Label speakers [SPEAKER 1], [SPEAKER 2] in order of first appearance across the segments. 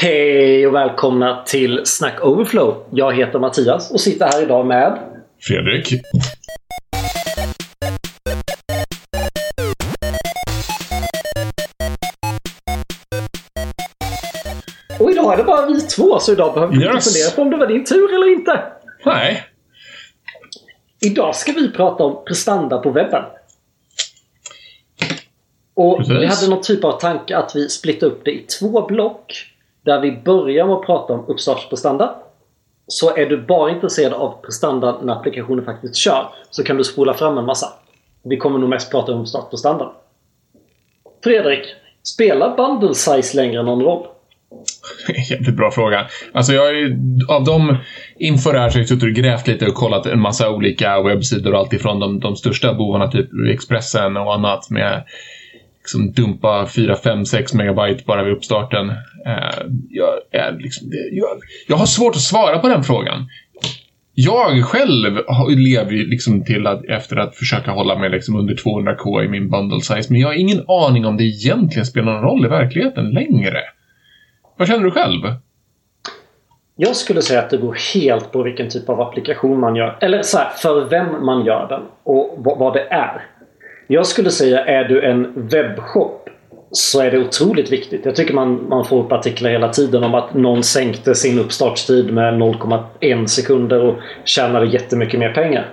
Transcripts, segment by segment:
[SPEAKER 1] Hej och välkomna till Snack Overflow. Jag heter Mattias och sitter här idag med
[SPEAKER 2] Fredrik.
[SPEAKER 1] Och idag är det bara vi två, så idag behöver vi inte
[SPEAKER 2] Yes.
[SPEAKER 1] fundera på om det var din tur eller inte.
[SPEAKER 2] Nej.
[SPEAKER 1] Idag ska vi prata om prestanda på webben. Och
[SPEAKER 2] Precis.
[SPEAKER 1] vi hade någon typ av tanke att vi splittar upp det i två block. Där vi börjar med att prata om uppstartsprestanda. Så är du bara intresserad av prestanda när applikationen faktiskt kör så kan du spola fram en massa. Vi kommer nog mest prata om uppstartsprestanda. Fredrik, spelar bundle size längre någon roll?
[SPEAKER 2] Jävligt bra fråga. Alltså jag är av dem, inför det här så har jag suttit och grävt lite och kollat en massa olika webbsidor. Allt ifrån de, de största bovarna, typ Expressen och annat med liksom dumpa 4, 5, 6 megabyte bara vid uppstarten. Eh, jag, är liksom, jag, jag har svårt att svara på den frågan. Jag själv lever ju liksom till att, efter att försöka hålla mig liksom under 200k i min bundle size, men jag har ingen aning om det egentligen spelar någon roll i verkligheten längre. Vad känner du själv?
[SPEAKER 1] Jag skulle säga att det beror helt på vilken typ av applikation man gör. Eller så här, för vem man gör den och vad det är. Jag skulle säga, är du en webbshop så är det otroligt viktigt. Jag tycker man, man får upp artiklar hela tiden om att någon sänkte sin uppstartstid med 0,1 sekunder och tjänade jättemycket mer pengar.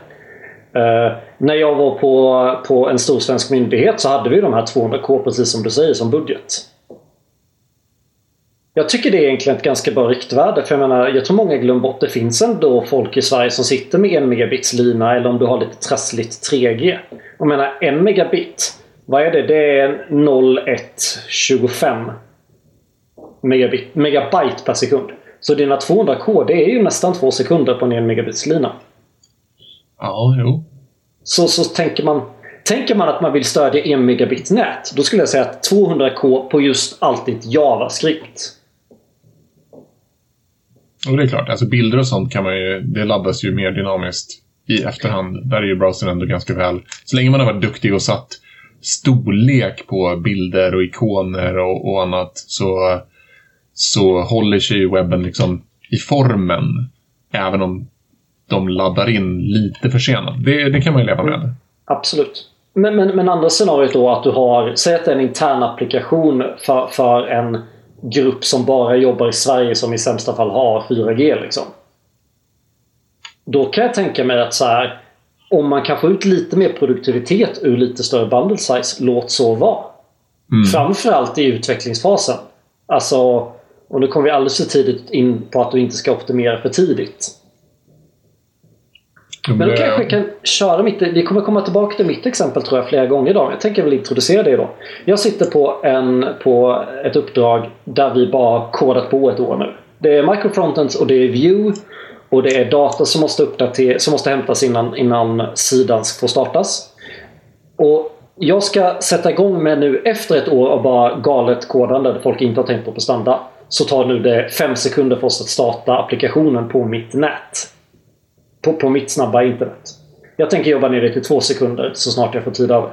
[SPEAKER 1] Uh, när jag var på, på en stor svensk myndighet så hade vi de här 200k precis som du säger som budget. Jag tycker det är egentligen ett ganska bra riktvärde. För jag menar, jag tror många glömmer bort det finns ändå folk i Sverige som sitter med en megabits lina eller om du har lite trassligt 3G. Jag menar, en megabit. Vad är det? Det är 0125 megabit, megabyte per sekund. Så dina 200K, det är ju nästan två sekunder på en 1 megabits lina.
[SPEAKER 2] Ja, jo.
[SPEAKER 1] Så, så tänker man Tänker man att man vill stödja 1 megabit nät, då skulle jag säga att 200K på just allt ditt JavaScript.
[SPEAKER 2] Och det är klart, alltså bilder och sånt kan man ju, det laddas ju mer dynamiskt i efterhand. Där är ju browsern ändå ganska väl. Så länge man har varit duktig och satt storlek på bilder och ikoner och, och annat så, så håller sig ju webben liksom i formen. Även om de laddar in lite försenat. Det, det kan man ju leva med. Mm.
[SPEAKER 1] Absolut. Men, men, men andra scenariot då att du har, säg att det är en intern applikation för, för en grupp som bara jobbar i Sverige som i sämsta fall har 4G liksom. Då kan jag tänka mig att så här, om man kan få ut lite mer produktivitet ur lite större bundle size, låt så vara. Framförallt i utvecklingsfasen. Alltså, och nu kommer vi alldeles för tidigt in på att du inte ska optimera för tidigt. Men då kanske jag kan köra mitt... Vi kommer komma tillbaka till mitt exempel tror jag flera gånger idag. Jag tänker väl introducera det då. Jag sitter på, en, på ett uppdrag där vi bara kodat på ett år nu. Det är microfrontends och det är view. Och det är data som måste, uppdater- som måste hämtas innan, innan sidan får startas. Och jag ska sätta igång med nu efter ett år av bara galet kodande där folk inte har tänkt på prestanda. Så tar nu det fem sekunder för oss att starta applikationen på mitt nät på, på mitt snabba internet. Jag tänker jobba ner det till två sekunder så snart jag får tid över.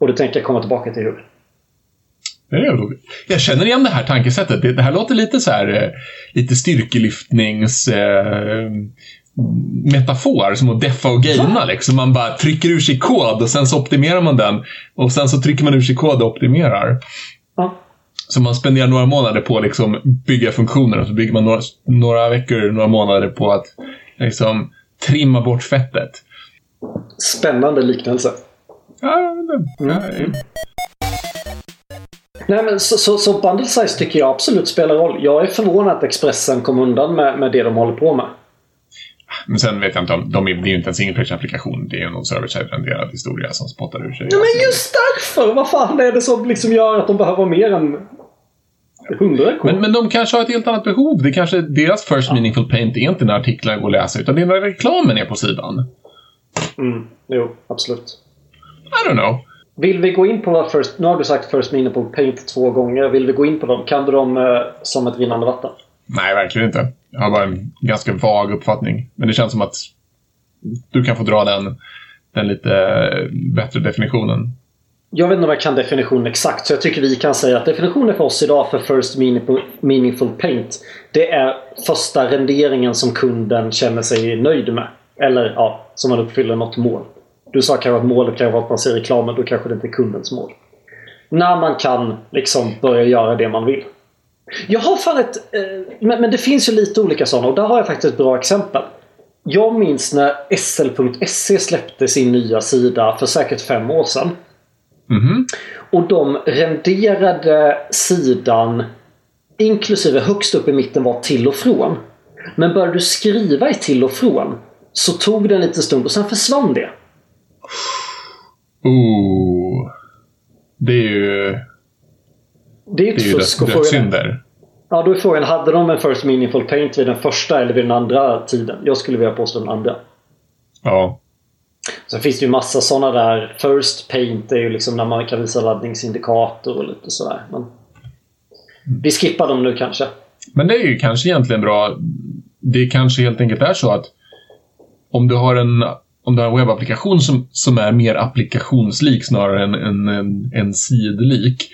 [SPEAKER 1] Och det tänker jag komma tillbaka till.
[SPEAKER 2] Det roligt. Jag känner igen det här tankesättet. Det, det här låter lite så här, eh, lite styrkelyftnings... Eh, metafor, som att deffa och gaina. Liksom. Man bara trycker ur sig kod och sen så optimerar man den. Och sen så trycker man ur sig kod och optimerar.
[SPEAKER 1] Ja.
[SPEAKER 2] Så man spenderar några månader på att liksom bygga funktioner och så bygger man några, några veckor, några månader på att liksom, trimma bort fettet.
[SPEAKER 1] Spännande liknelse.
[SPEAKER 2] Ja, det, ja,
[SPEAKER 1] Nej, men så, så, så bundle size tycker jag absolut spelar roll. Jag är förvånad att Expressen kom undan med, med det de håller på med.
[SPEAKER 2] Men sen vet jag inte om, de är, det är ju inte en single page applikation Det är ju någon server-side-renderad historia som spottar ur sig.
[SPEAKER 1] Ja, men just därför! Vad fan är det som liksom gör att de behöver mer än 100 k?
[SPEAKER 2] Men, men de kanske har ett helt annat behov. Det kanske deras first meaningful paint är inte när artiklar går att läsa, utan det är när reklamen är på sidan.
[SPEAKER 1] Mm, jo, absolut.
[SPEAKER 2] I don't know.
[SPEAKER 1] Vill vi gå in på first... Nu har du sagt First Meaningful Paint två gånger. Vill vi gå in på dem? Kan du dem eh, som ett rinnande vatten?
[SPEAKER 2] Nej, verkligen inte. Jag har bara en ganska vag uppfattning. Men det känns som att du kan få dra den, den lite bättre definitionen.
[SPEAKER 1] Jag vet inte om jag kan definitionen exakt, så jag tycker vi kan säga att definitionen för oss idag för First Meaningful, Paint Det är första renderingen som kunden känner sig nöjd med. Eller ja, som man uppfyller något mål. Du sa kanske att målet kan vara att man ser reklamen, då kanske det inte är kundens mål. När man kan liksom börja göra det man vill. Jag har fan ett... Eh, men, men det finns ju lite olika sådana och där har jag faktiskt ett bra exempel. Jag minns när sl.se släppte sin nya sida för säkert fem år sedan.
[SPEAKER 2] Mhm.
[SPEAKER 1] Och de renderade sidan inklusive högst upp i mitten var till och från. Men började du skriva i till och från så tog det en liten stund och sen försvann det.
[SPEAKER 2] Ooh. Det är ju,
[SPEAKER 1] Det är ju
[SPEAKER 2] det är
[SPEAKER 1] fusk.
[SPEAKER 2] dödssynder.
[SPEAKER 1] Ja, då är frågan, hade de en First Meaningful Paint vid den första eller vid den andra tiden? Jag skulle vilja påstå den andra.
[SPEAKER 2] Ja.
[SPEAKER 1] Sen finns det ju massa sådana där. First Paint är ju liksom när man kan visa laddningsindikator och lite sådär. Men vi skippar dem nu kanske.
[SPEAKER 2] Men det är ju kanske egentligen bra. Det kanske helt enkelt är så att om du har en, om du har en webbapplikation som, som är mer applikationslik snarare än en, en, en sidlik.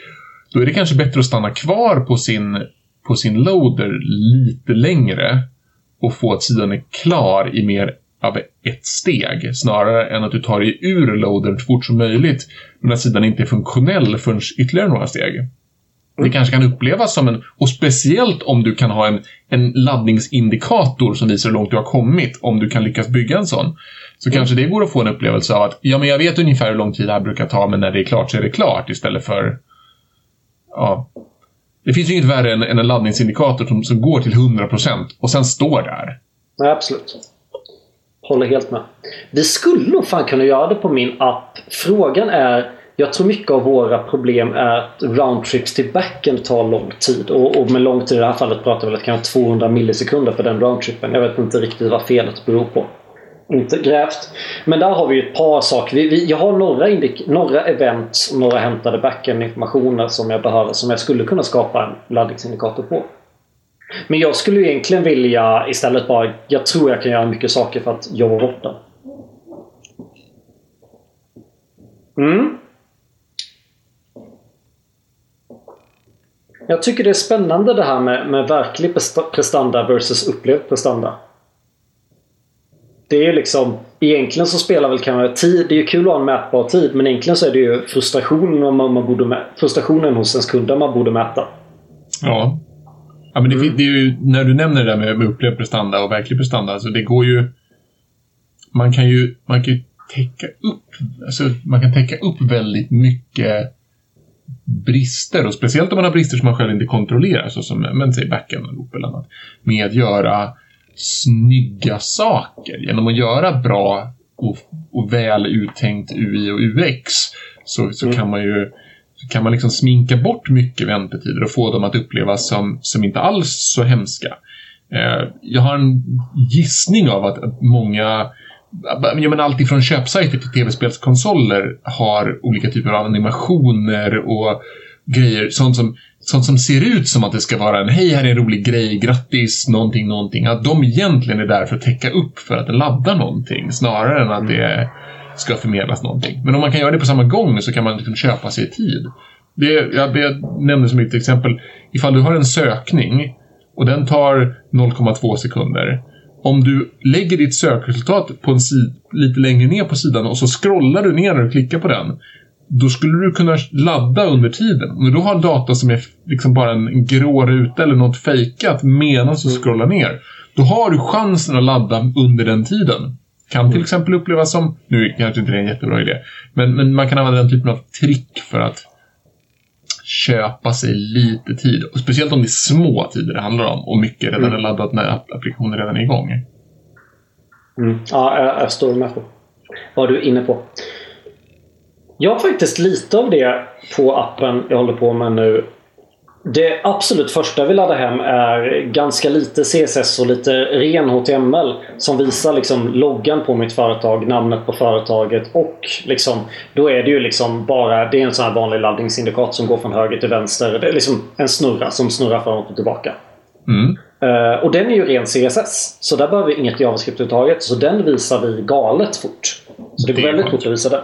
[SPEAKER 2] Då är det kanske bättre att stanna kvar på sin, på sin loader lite längre och få att sidan är klar i mer av ett steg snarare än att du tar dig ur loadern så fort som möjligt när sidan inte är funktionell förrän ytterligare några steg. Det kanske kan upplevas som en, och speciellt om du kan ha en, en laddningsindikator som visar hur långt du har kommit, om du kan lyckas bygga en sån. Så kanske det går att få en upplevelse av att, ja men jag vet ungefär hur lång tid det här brukar ta, men när det är klart så är det klart istället för, ja. Det finns ju inget värre än, än en laddningsindikator som, som går till 100% och sen står där.
[SPEAKER 1] Nej, absolut. Håller helt med. Vi skulle nog fan kunna göra det på min app. Frågan är jag tror mycket av våra problem är att roundtrips till backend tar lång tid. Och, och med lång tid i det här fallet pratar vi väl kanske 200 millisekunder för den roundtrippen. Jag vet inte riktigt vad felet beror på. Inte grävt. Men där har vi ett par saker. Vi, vi, jag har några, indik- några events och några hämtade backend-informationer som jag behöver som jag skulle kunna skapa en laddningsindikator på. Men jag skulle egentligen vilja istället bara... Jag tror jag kan göra mycket saker för att jobba bort den. Mm. Jag tycker det är spännande det här med, med verklig prestanda versus upplevd prestanda. Det är liksom... Egentligen så spelar väl kanske tid... Det är ju kul att ha en mätbar tid men egentligen så är det ju frustrationen man, man borde mä- frustrationen hos ens kunder man borde mäta.
[SPEAKER 2] Ja. Ja, men det, fin- det är ju, när du nämner det där med, med upplevd prestanda och verklig prestanda, alltså det går ju... Man kan ju, man kan ju täcka upp, alltså man kan täcka upp väldigt mycket brister och speciellt om man har brister som man själv inte kontrollerar, så som men, säg backend loop eller annat, med att göra snygga saker. Genom att göra bra och, och väl uttänkt UI och UX så, så kan man ju kan man liksom sminka bort mycket väntetider och få dem att upplevas som, som inte alls så hemska. Eh, jag har en gissning av att, att många Ja, men allt ifrån köpsajter till tv-spelskonsoler har olika typer av animationer och grejer. Sånt som, sånt som ser ut som att det ska vara en hej, här är en rolig grej, grattis, någonting, någonting. Att de egentligen är där för att täcka upp för att ladda någonting snarare än att det ska förmedlas någonting. Men om man kan göra det på samma gång så kan man liksom köpa sig tid. Det, jag, jag nämnde som ett exempel, ifall du har en sökning och den tar 0,2 sekunder. Om du lägger ditt sökresultat på en lite längre ner på sidan och så scrollar du ner och klickar på den. Då skulle du kunna ladda under tiden. Men då har data som är liksom bara en grå ruta eller något fejkat medan du scrollar ner. Då har du chansen att ladda under den tiden. Kan till exempel upplevas som, nu kanske inte det är en jättebra idé, men, men man kan använda den typen av trick för att köpa sig lite tid. Och speciellt om det är små tider det handlar om och mycket redan är laddat när app- applikationen redan är igång.
[SPEAKER 1] Mm. Ja, jag, jag står med på vad du är inne på. Jag har faktiskt lite av det på appen jag håller på med nu. Det absolut första jag vill ladda hem är ganska lite CSS och lite ren HTML som visar liksom loggan på mitt företag, namnet på företaget och liksom då är det ju liksom bara det är en sån här vanlig laddningsindikator som går från höger till vänster. Det är liksom en snurra som snurrar framåt och tillbaka.
[SPEAKER 2] Mm.
[SPEAKER 1] Eh, och den är ju ren CSS. Så där behöver vi inget JavaScript överhuvudtaget. Så den visar vi galet fort. Så det går
[SPEAKER 2] Det
[SPEAKER 1] väldigt fort att visa den.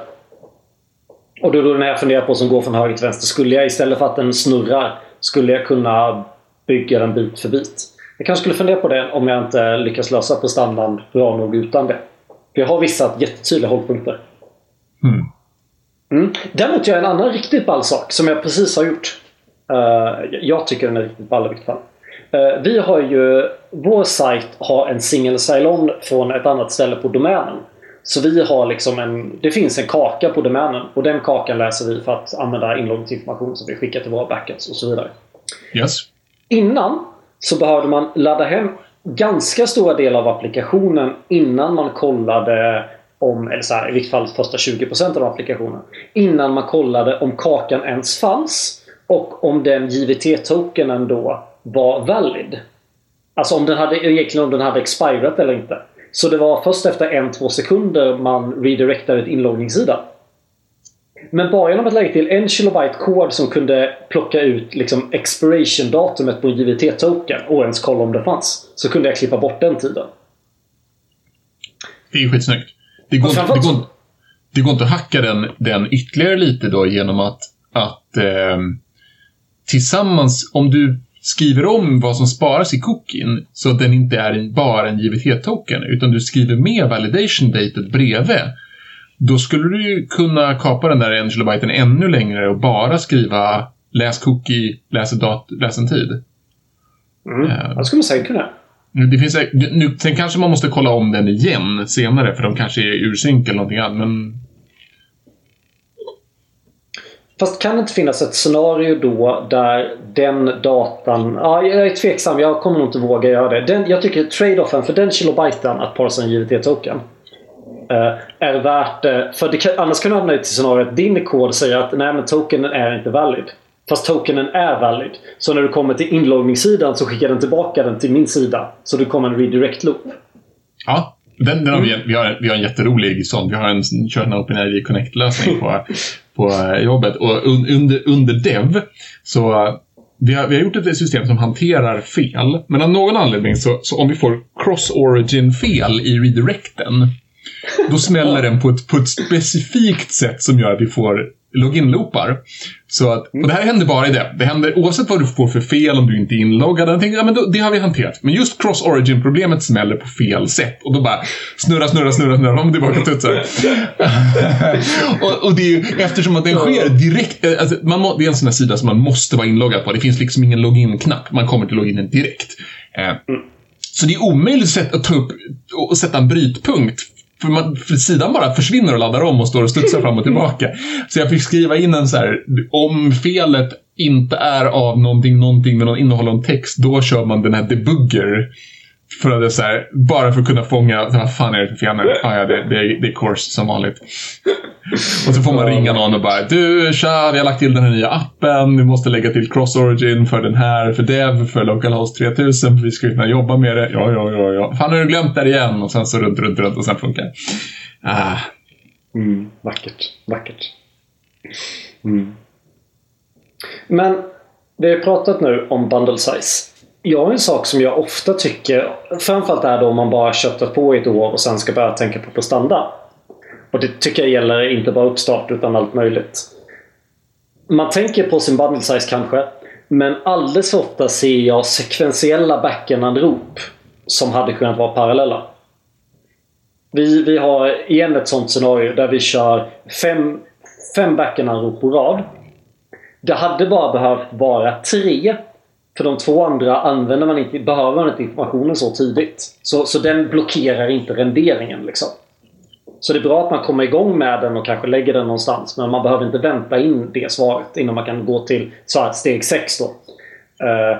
[SPEAKER 1] Och då, då när jag funderar på som går från höger till vänster. Skulle jag istället för att den snurrar, skulle jag kunna bygga den bit för bit? Jag kanske skulle fundera på det om jag inte lyckas lösa prestandan bra nog utan det. För jag har vissa jättetydliga hållpunkter.
[SPEAKER 2] Mm.
[SPEAKER 1] Mm. Däremot gör jag en annan riktigt ball sak som jag precis har gjort. Uh, jag tycker den är riktigt ball i vilket fall. Uh, vi har ju... Vår sajt har en single sign-on från ett annat ställe på domänen. Så vi har liksom en... Det finns en kaka på domänen och den kakan läser vi för att använda inloggningsinformation som vi skickar till våra backups och så vidare.
[SPEAKER 2] Yes.
[SPEAKER 1] Innan så behövde man ladda hem ganska stora delar av applikationen innan man kollade om, eller så här, i vilket fall första 20% av applikationen. Innan man kollade om kakan ens fanns och om den JVT-tokenen då var valid. Alltså om den hade, egentligen om den hade expirat eller inte. Så det var först efter en, två sekunder man redirectade ett inloggningssida. Men bara genom att lägga till en kilobyte kod som kunde plocka ut liksom expiration-datumet på en JVT-token och ens kolla om det fanns. Så kunde jag klippa bort den tiden.
[SPEAKER 2] Det är skitsnyggt. Det går, det, går, det går inte att hacka den, den ytterligare lite då genom att, att eh, tillsammans, om du skriver om vad som sparas i cookien så att den inte är bara en JVT-token utan du skriver med validation datet bredvid då skulle du kunna kapa den där en kilobyten ännu längre och bara skriva läs cookie, läs, dat läs en tid.
[SPEAKER 1] Mm. Uh, det skulle man säkert kunna.
[SPEAKER 2] Det finns, nu, sen kanske man måste kolla om den igen senare för de kanske är ursynk eller någonting annat. Men...
[SPEAKER 1] Fast kan det inte finnas ett scenario då där den datan... Ja, jag är tveksam. Jag kommer nog inte våga göra det. Den, jag tycker trade-offen för den kilobyten att parsa en JVT-token Eh, är värt det. För det kan, annars kan du hamna i ett scenario att din kod säger att nej men tokenen är inte valid. Fast tokenen är valid. Så när du kommer till inloggningssidan så skickar den tillbaka den till min sida. Så du kommer en redirect loop.
[SPEAKER 2] Ja, den, den har vi, vi, har, vi har en jätterolig sån. Vi har en, kör en OpenID Connect-lösning på, på eh, jobbet. Och under, under Dev så vi har, vi har gjort ett system som hanterar fel. Men av någon anledning så, så om vi får cross-origin-fel i redirecten då smäller den på ett, på ett specifikt sätt som gör att vi får login-loopar. Så att, och det här händer bara i det. Det händer oavsett vad du får för fel om du inte är inloggad. Jag tänkte, ja, men då, det har vi hanterat. Men just cross-origin-problemet smäller på fel sätt. Och då bara snurra, snurra, snurra, snurra, fram och tillbaka tutsar. och, och det är ju eftersom att den sker direkt. Eh, alltså, man må, det är en sån här sida som man måste vara inloggad på. Det finns liksom ingen login-knapp. Man kommer till loginen direkt. Eh, så det är omöjligt att ta upp och sätta en brytpunkt för, man, för sidan bara försvinner och laddar om och står och studsar fram och tillbaka. Så jag fick skriva in en så här, om felet inte är av någonting, någonting med någon innehåll om text, då kör man den här debugger. För att det är så här, bara för att kunna fånga, vad fan är det för nu? Ah, ja, det, det, det är course som vanligt. Och så får man ringa någon och bara Du, tja, vi har lagt till den här nya appen. Vi måste lägga till Cross-Origin för den här, för Dev, för Localhost 3000. För vi ska kunna jobba med det. Ja, ja, ja, ja. Fan, har du glömt det igen? Och sen så runt, runt, runt och sen funkar det. Ah.
[SPEAKER 1] Mm, vackert, vackert. Mm. Men vi har pratat nu om bundle size. Jag har en sak som jag ofta tycker, framförallt är då om man bara köttat på i ett år och sen ska börja tänka på prestanda. Och det tycker jag gäller inte bara uppstart utan allt möjligt. Man tänker på sin bundle size kanske. Men alldeles för ofta ser jag sekventiella backend-anrop som hade kunnat vara parallella. Vi, vi har igen ett sånt scenario där vi kör fem, fem backend-anrop på rad. Det hade bara behövt vara tre. För de två andra använder man inte, behöver man inte informationen så tidigt. Så, så den blockerar inte renderingen liksom. Så det är bra att man kommer igång med den och kanske lägger den någonstans. Men man behöver inte vänta in det svaret innan man kan gå till här, steg 6 då. Uh,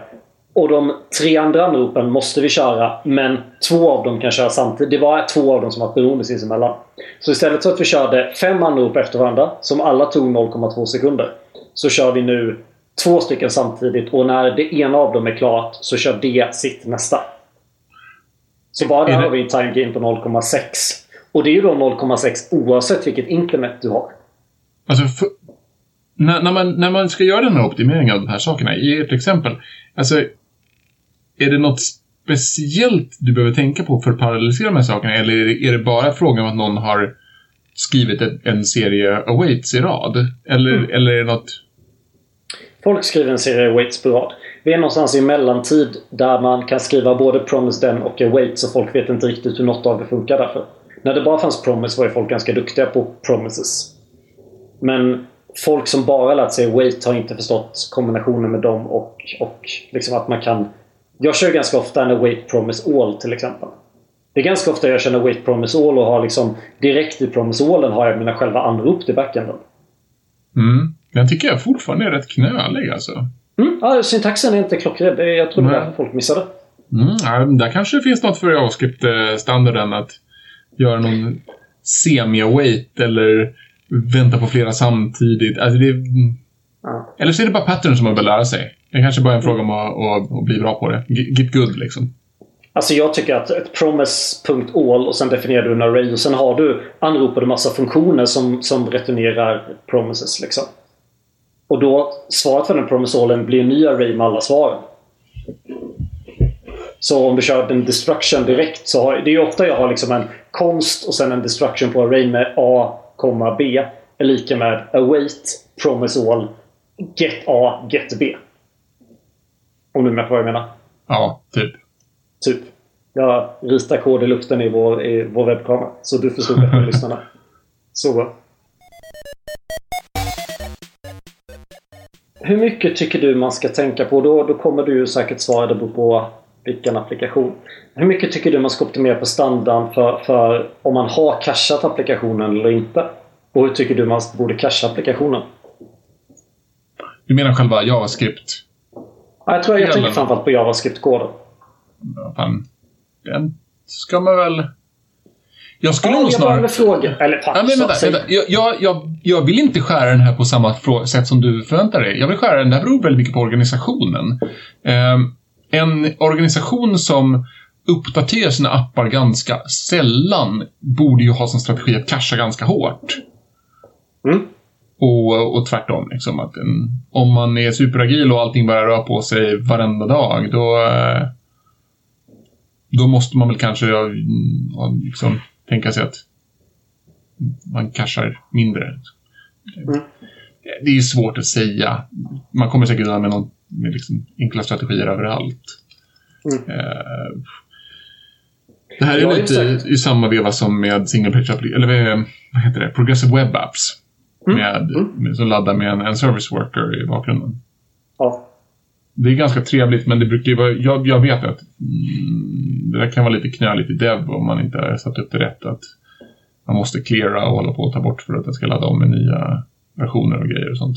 [SPEAKER 1] och de tre andra anropen måste vi köra, men två av dem kan köra samtidigt. Det var två av dem som var beroende sinsemellan. Så istället för att vi körde fem anrop efter varandra, som alla tog 0,2 sekunder, så kör vi nu två stycken samtidigt och när det ena av dem är klart så kör det sitt nästa. Så bara där har vi en time gain på 0,6. Och det är ju då 0,6 oavsett vilket internet du har.
[SPEAKER 2] Alltså, för, när, när, man, när man ska göra den här optimeringen av de här sakerna, i ert exempel. Alltså, är det något speciellt du behöver tänka på för att parallellisera de här sakerna? Eller är det, är det bara frågan om att någon har skrivit ett, en serie awaits i rad? Eller, mm. eller är det något...
[SPEAKER 1] Folk skriver en serie Waits på rad. Vi är någonstans i mellantid där man kan skriva både promise den och Wait så folk vet inte riktigt hur något av det funkar därför. När det bara fanns promise var ju folk ganska duktiga på promises. Men folk som bara lärt sig wait har inte förstått kombinationen med dem och, och liksom att man kan... Jag kör ganska ofta en Wait promise all till exempel. Det är ganska ofta jag känner wait promise all och har liksom direkt i promise allen har jag mina själva anrop till backenden.
[SPEAKER 2] Mm. Den tycker jag fortfarande är rätt knölig alltså.
[SPEAKER 1] Mm. Ja, syntaxen är inte klockren. Jag tror det är därför folk missade.
[SPEAKER 2] Mm. Ja, där kanske det finns något för JavaScript-standarden att göra någon semi-await eller vänta på flera samtidigt. Alltså det, ja. Eller så är det bara pattern som man bör lära sig. Det kanske bara är en fråga om att, att, att bli bra på det. Get good liksom.
[SPEAKER 1] Alltså jag tycker att ett promise.all och sen definierar du en array och sen har du anropade massa funktioner som, som returnerar promises liksom. Och då, svaret för den promise-allen blir en ny array med alla svaren. Så om du kör en destruction direkt så har det är ofta jag har liksom en konst och sen en destruction på array med A, B är lika med await, all, get A, get B. Om du är med på vad jag menar?
[SPEAKER 2] Ja, typ.
[SPEAKER 1] Typ. Jag ritar kod i luften i vår, i vår webbkamera. Så du förstod bättre lyssnarna. Så Hur mycket tycker du man ska tänka på? Då, då kommer du säkert svara det beror på vilken applikation. Hur mycket tycker du man ska optimera på standarden för, för om man har cachat applikationen eller inte? Och hur tycker du man borde cacha applikationen?
[SPEAKER 2] Du menar själva JavaScript?
[SPEAKER 1] Ja, jag tror jag, jag tänker framförallt på JavaScript-koden.
[SPEAKER 2] Den ska man väl... Jag skulle
[SPEAKER 1] ja,
[SPEAKER 2] nog snarare...
[SPEAKER 1] Jag fråga. Eller
[SPEAKER 2] tack, ja, men vänta, vänta. Jag, jag, jag, vill inte skära den här på samma sätt som du förväntar dig. Jag vill skära den, det här beror väldigt mycket på organisationen. Um, en organisation som uppdaterar sina appar ganska sällan borde ju ha som strategi att casha ganska hårt.
[SPEAKER 1] Mm.
[SPEAKER 2] Och, och tvärtom. Liksom, att en, om man är superagil och allting bara rör på sig varenda dag, då, då måste man väl kanske liksom, tänka sig att man cashar mindre. Mm. Det är ju svårt att säga. Man kommer säkert undan med, någon, med liksom enkla strategier överallt. Mm. Uh, det här är ja, lite i, i, samma veva som med single page eller vad heter det? Progressive Web Apps. Mm. Med, mm. med, som laddar med en, en service worker i bakgrunden.
[SPEAKER 1] Ja.
[SPEAKER 2] Det är ganska trevligt men det brukar ju vara, jag, jag vet att mm, det där kan vara lite knöligt i dev om man inte har satt upp det rätt. Att man måste cleara och hålla på att ta bort för att den ska ladda om med nya versioner och grejer och sånt.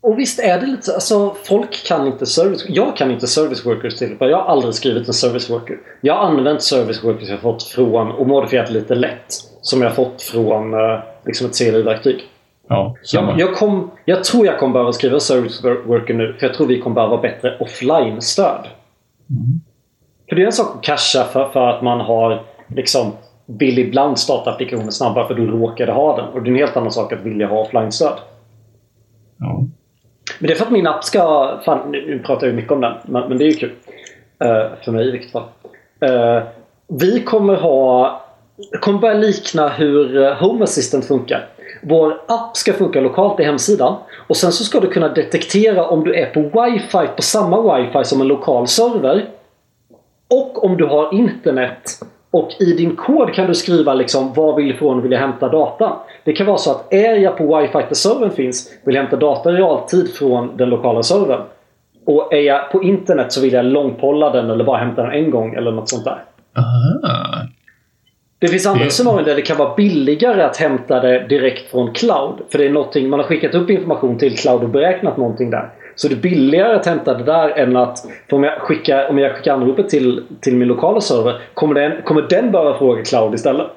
[SPEAKER 1] Och visst är det lite så. Alltså, folk kan inte service... Jag kan inte service workers till. Jag har aldrig skrivit en service worker. Jag har använt service workers jag fått från och modifierat lite lätt. Som jag fått från eh, liksom ett CLI-verktyg.
[SPEAKER 2] Ja,
[SPEAKER 1] jag, jag, kom, jag tror jag kommer behöva skriva service worker nu. För jag tror vi kommer behöva bättre offline-stöd. Mm. För det är en sak att casha för, för att man har liksom vill ibland starta applikationen snabbare för du råkade ha den. Och det är en helt annan sak att vilja ha offline-stöd.
[SPEAKER 2] Ja.
[SPEAKER 1] Men det är för att min app ska... Fan, nu pratar jag mycket om den. Men, men det är ju kul. Uh, för mig i vilket fall. Uh, vi kommer ha... kommer börja likna hur eh, Home Assistant funkar. Vår app ska funka lokalt i hemsidan. Och sen så ska du kunna detektera om du är på wifi på samma wifi som en lokal server. Och om du har internet och i din kod kan du skriva liksom varifrån vill jag hämta data. Det kan vara så att är jag på wifi där servern finns vill jag hämta data i realtid från den lokala servern. Och är jag på internet så vill jag långpolla den eller bara hämta den en gång eller något sånt där.
[SPEAKER 2] Aha.
[SPEAKER 1] Det finns andra det... scenarion där det kan vara billigare att hämta det direkt från cloud. För det är någonting, man har skickat upp information till cloud och beräknat någonting där. Så det är billigare att hämta det där än att... Om jag skickar, om jag skickar anropet till, till min lokala server kommer den, kommer den behöva fråga cloud istället.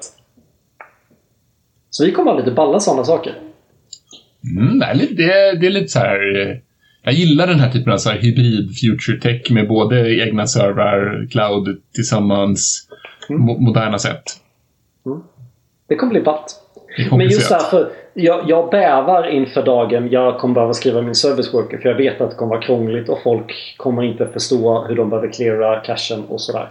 [SPEAKER 1] Så vi kommer ha lite balla sådana saker.
[SPEAKER 2] Mm, det, är lite, det är lite så här... Eh, jag gillar den här typen av så här hybrid future tech med både egna servrar, cloud tillsammans, mm. mo moderna sätt.
[SPEAKER 1] Det kommer bli ballt. Men just därför, jag, jag bävar inför dagen jag kommer behöva skriva min service worker för jag vet att det kommer vara krångligt och folk kommer inte förstå hur de behöver cleara cachen och sådär.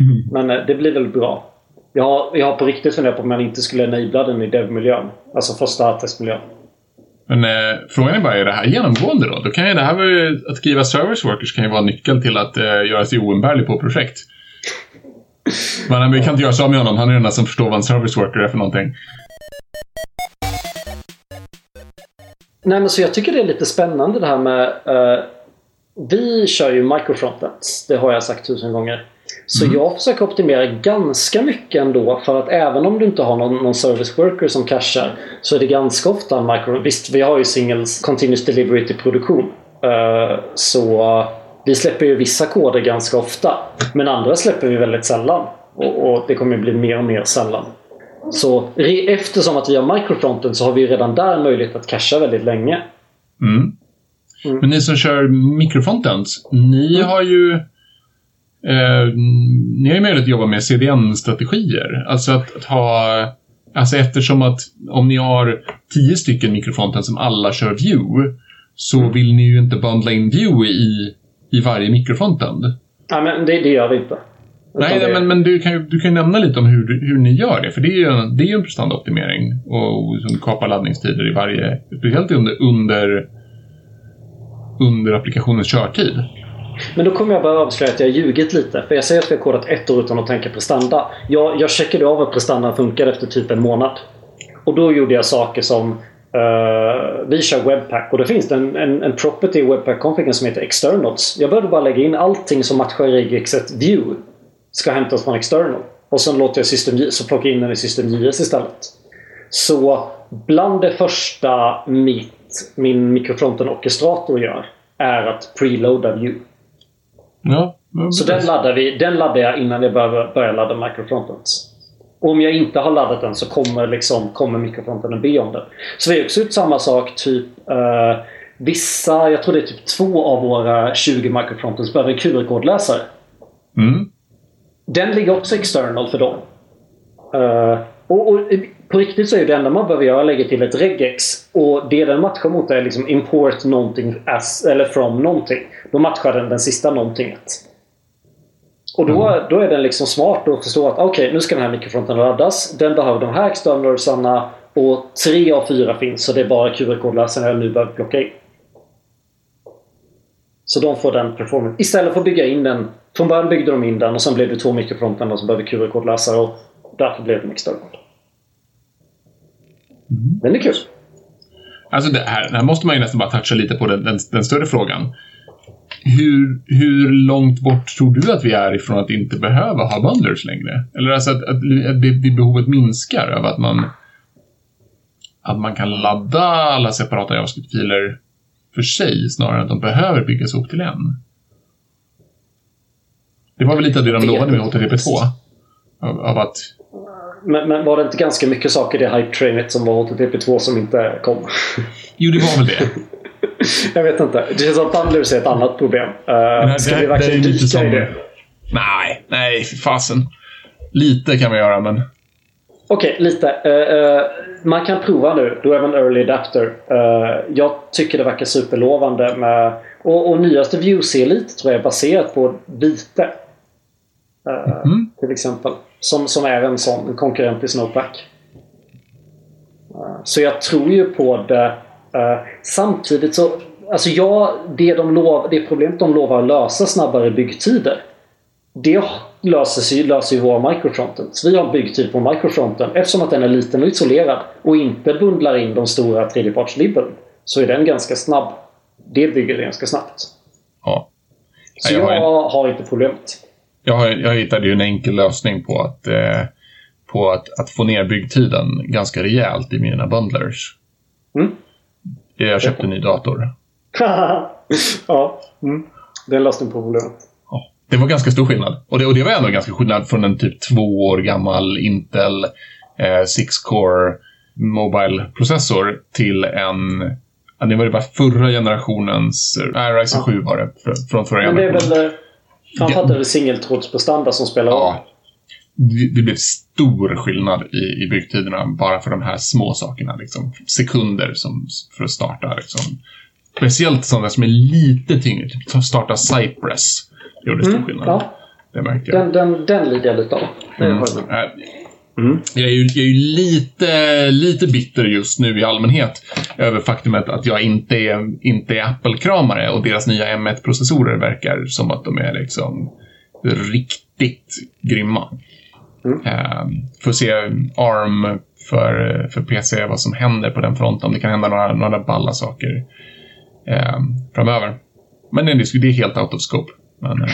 [SPEAKER 1] Mm. Men eh, det blir väl bra. Jag har, jag har på riktigt funderat på om man inte skulle enabla den i dev-miljön. Alltså första testmiljön.
[SPEAKER 2] Men eh, frågan är bara, är det här genomgående då? då kan ju det här att skriva service workers kan ju vara nyckeln till att eh, göra sig oumbärlig på projekt. Men vi kan inte göra så med honom. Han är den enda som förstår vad en service worker är för någonting.
[SPEAKER 1] Nej, men så jag tycker det är lite spännande det här med... Uh, vi kör ju microfrontends. Det har jag sagt tusen gånger. Så mm. jag försöker optimera ganska mycket ändå för att även om du inte har någon, någon service worker som cashar så är det ganska ofta en micro... Visst, vi har ju singles continuous delivery till produktion. Uh, så vi släpper ju vissa koder ganska ofta. Men andra släpper vi väldigt sällan. Och, och det kommer bli mer och mer sällan. Så eftersom att vi har microfronten så har vi redan där möjlighet att casha väldigt länge.
[SPEAKER 2] Mm. Mm. Men ni som kör microfrontends, ni mm. har ju eh, ni har ju möjlighet att jobba med CDN-strategier. Alltså att, att, ha Alltså eftersom att om ni har tio stycken mikrofronten som alla kör view så mm. vill ni ju inte bundla in view i, i varje mikrofrontend.
[SPEAKER 1] Nej, men det, det gör vi inte.
[SPEAKER 2] Nej, det... men, men du kan ju du kan nämna lite om hur, hur ni gör det. För det är ju en, det är en prestandaoptimering och, och som kapar laddningstider i varje... Speciellt under, under, under applikationens körtid.
[SPEAKER 1] Men då kommer jag bara avslöja att jag har ljugit lite. För jag säger att vi har kodat ett år utan att tänka prestanda. Jag, jag checkade av att prestandan funkar efter typ en månad. Och då gjorde jag saker som uh, vi kör Webpack och det finns en, en, en property i Webpack-configen som heter Externals. Jag började bara lägga in allting som matchar regexet view ska hämtas från external. Och sen låter jag system, så plocka in den i system JS istället. Så bland det första mitt, min mikrofronten orkestrator gör är att preloada view.
[SPEAKER 2] Ja,
[SPEAKER 1] så den laddar, vi, den laddar jag innan jag börjar, börjar ladda microfrontens. Om jag inte har laddat den så kommer, liksom, kommer mikrofronten be om det. Så vi har också gjort samma sak. Typ uh, Vissa, jag tror det är typ två av våra 20 microfrontens behöver QR-kodläsare.
[SPEAKER 2] Mm.
[SPEAKER 1] Den ligger också external för dem. Uh, och, och, på riktigt så är det enda man behöver göra lägga till ett regex. Och det den matchar mot är liksom import någonting as, eller from någonting. Då matchar den den sista någontinget. Och då, mm. då är den liksom smart och förstår att okej, okay, nu ska den här mikrofronten laddas. Den behöver de här externalsarna och tre av fyra finns så det är bara QR-kodläsaren jag nu behöver plocka in. Så de får den performance. Istället för att bygga in den. Från början byggde de in den och sen blev det två mikrofrontänder som behöver QR-kodläsare och därför blev det external. Mm. Men det är kul.
[SPEAKER 2] Alltså det här, här måste man ju nästan bara toucha lite på den, den, den större frågan. Hur, hur långt bort tror du att vi är ifrån att inte behöva ha bundlers längre? Eller alltså att, att, att det, det behovet minskar av att man att man kan ladda alla separata JavaScript-filer för sig snarare än att de behöver byggas ihop till en. Det var väl lite av det de lovade med HTTP2? Av, av att...
[SPEAKER 1] Men, men, var det inte ganska mycket saker i det hype-trainet som var HTTP2 som inte kom?
[SPEAKER 2] Jo, det var väl det.
[SPEAKER 1] jag vet inte. Det känns som att Bundlers är ett annat problem. Uh, ska vi verkligen dyka i det?
[SPEAKER 2] Nej, nej, fasen. Lite kan vi göra, men...
[SPEAKER 1] Okej, okay, lite. Uh, uh, man kan prova nu. Du är en early adapter. Uh, jag tycker det verkar superlovande med... Och, och nyaste Views Elite tror jag är baserat på Vite. Mm. Till exempel. Som, som är en sån en konkurrent till Snowpack. så jag tror ju på det. Samtidigt så... Alltså ja, det, de lov, det problemet de lovar att lösa snabbare byggtider. Det löser, sig, löser ju våra microfrontends. Vi har en byggtid på microfronten. Eftersom att den är liten och isolerad och inte bundlar in de stora tredjepartslibben så är den ganska snabb. Det bygger ganska snabbt.
[SPEAKER 2] Ja.
[SPEAKER 1] Så jag, jag har, inte problemet.
[SPEAKER 2] Jag, har, jag hittade ju en enkel lösning på att, eh, på att, att få ner byggtiden ganska rejält i mina bundlers.
[SPEAKER 1] Mm.
[SPEAKER 2] Jag köpte en ny dator.
[SPEAKER 1] ja, mm. det är en lösning på problemet.
[SPEAKER 2] Det var ganska stor skillnad. Och det, och det var ändå ganska skillnad från en typ två år gammal Intel eh, 6-core Mobile-processor till en Ja, det var det bara förra generationens... Nej, Ryzen ja. 7 var det. Från förra
[SPEAKER 1] Men det är väl... Eh, framförallt är det singeltrådsprestanda som spelar
[SPEAKER 2] ja. Det, blev stor skillnad i, i byggtiderna bara för de här små sakerna. Liksom. Sekunder som, för att starta. Liksom. Speciellt sådana som är lite tyngre. Typ starta Cypress gjorde stor mm, skillnad. Ja. Det märkte
[SPEAKER 1] jag. Den, den, den lider jag lite av.
[SPEAKER 2] Mm. Mm. Jag, är ju, jag är ju lite, lite bitter just nu i allmänhet över faktumet att jag inte är, inte är Apple-kramare och deras nya M1-processorer verkar som att de är liksom riktigt grymma. Mm. Uh, får se ARM för, för PC, vad som händer på den fronten. Om det kan hända några, några balla saker uh, framöver. Men det är, det är helt out of scope. Men, uh,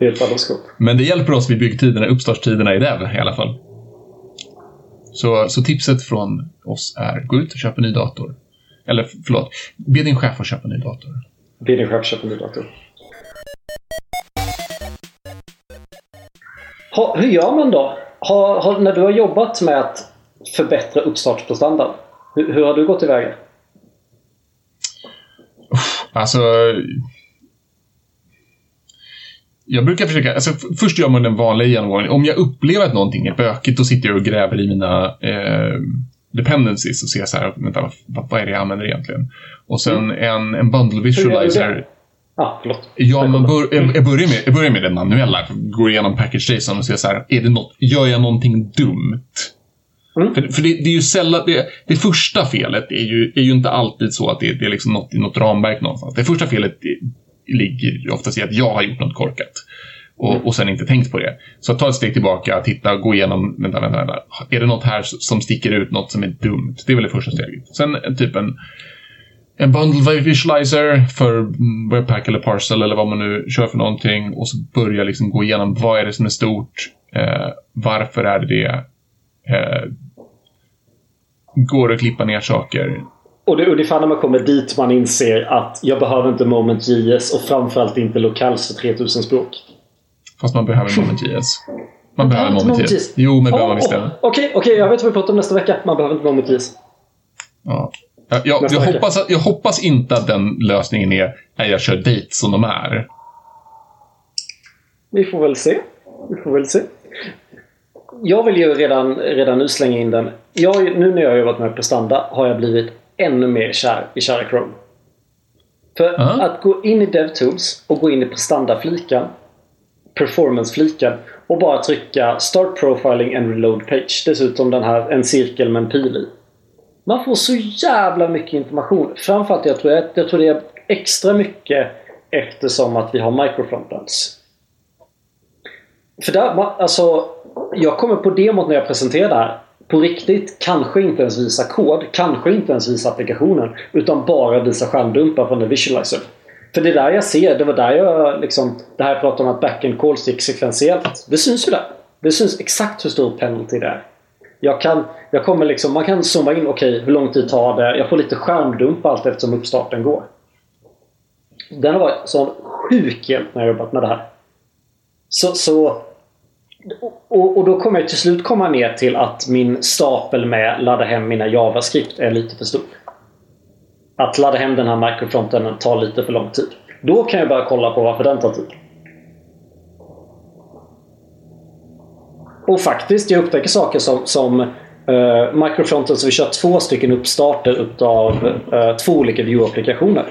[SPEAKER 1] helt out of scope.
[SPEAKER 2] Men det hjälper oss vid byggtiderna, uppstartstiderna i Dev i alla fall. Så, så tipset från oss är, gå ut och köp en ny dator. Eller förlåt, be din chef att köpa en ny dator.
[SPEAKER 1] Be din chef att köpa en ny dator. Ha, hur gör man då? Ha, ha, när du har jobbat med att förbättra uppstartsprestanda, hur, hur har du gått tillväga?
[SPEAKER 2] Alltså, jag brukar försöka, alltså först gör man den vanliga genomgången. Om jag upplever att någonting är bökigt, då sitter jag och gräver i mina eh, dependencies och ser så här, vänta, vad, vad är det jag använder egentligen? Och sen mm. en, en bundle visualizer.
[SPEAKER 1] Ah, förlåt.
[SPEAKER 2] Ja, men bör, jag, jag, börjar med, jag börjar med det manuella. Går igenom package JSON och ser så här, är det något, gör jag någonting dumt? Mm. För, för det, det, är ju sällan, det, det, första felet är ju, är ju inte alltid så att det, det är liksom något i något ramverk någonstans. Det första felet ligger oftast i att jag har gjort något korkat. Och, och sen inte tänkt på det. Så ta ett steg tillbaka, titta, gå igenom, vänta, vänta, vänta. Är det något här som sticker ut, något som är dumt? Det är väl det första steget. Sen typ en, en bundle visualizer för Webpack eller Parcel eller vad man nu kör för någonting. Och så börja liksom gå igenom, vad är det som är stort? Eh, varför är det det? Eh, går det att klippa ner saker?
[SPEAKER 1] Och det är ungefär när man kommer dit man inser att jag behöver inte Moment.js och framförallt inte Locals för 3000 språk.
[SPEAKER 2] Fast man behöver Moment.js. Man behöver Moment.js. Jo, men oh, behöver man visst
[SPEAKER 1] det. Okej, okej, jag vet vad vi pratar om nästa vecka. Man behöver inte Moment.js.
[SPEAKER 2] Ja. Jag, jag, jag hoppas, jag hoppas inte att den lösningen är att jag kör date som de är.
[SPEAKER 1] Vi får väl se. Vi får väl se. Jag vill ju redan, redan nu slänga in den. Jag, nu när jag har jobbat med prestanda har jag blivit ännu mer kär i kära Chrome. För uh att gå in i DevTools och gå in i prestanda-fliken, performance-fliken och bara trycka Start Profiling and Reload Page. Dessutom den här, en cirkel med en pil i. Man får så jävla mycket information. Framförallt jag tror, jag, jag tror det är extra mycket eftersom att vi har microfrontends. För där, alltså, jag kommer på demot när jag presenterar det här på riktigt kanske inte ens visa kod, kanske inte ens visa applikationen. Utan bara visa skärmdumpar från en visualizer. För det är där jag ser, det var där jag liksom... Det här jag pratade om att backend calls gick sekventiellt. Det syns ju där. Det syns exakt hur stor penalty det är. Jag kan, jag kommer liksom, man kan zooma in, okej okay, hur lång tid tar det? Jag får lite skärmdump allt eftersom uppstarten går. Den har varit sån sjuk hjälp när jag jobbat med det här. Så, så och, och, då kommer jag till slut komma ner till att min stapel med ladda hem mina JavaScript är lite för stor. Att ladda hem den här microfronten tar lite för lång tid. Då kan jag börja kolla på varför den tar tid. Och faktiskt, jag upptäcker saker som, som uh, microfronten så vi kör två stycken uppstarter utav uh, två olika view-applikationer.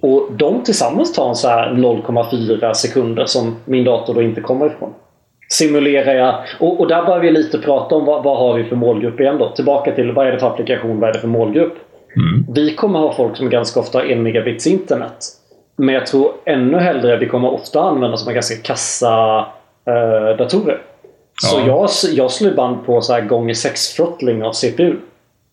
[SPEAKER 1] Och de tillsammans tar en så 0,4 sekunder som min dator då inte kommer ifrån simulerar jag. Och, och där börjar vi lite prata om vad, vad har vi för målgrupp igen då. Tillbaka till vad är det för applikation, vad är det för målgrupp? Mm. Vi kommer ha folk som ganska ofta har en megabits internet. Men jag tror ännu hellre vi kommer ofta använda som ganska kassa äh, datorer. Så jag, jag slår band på så här gånger 6 throttling av CPU.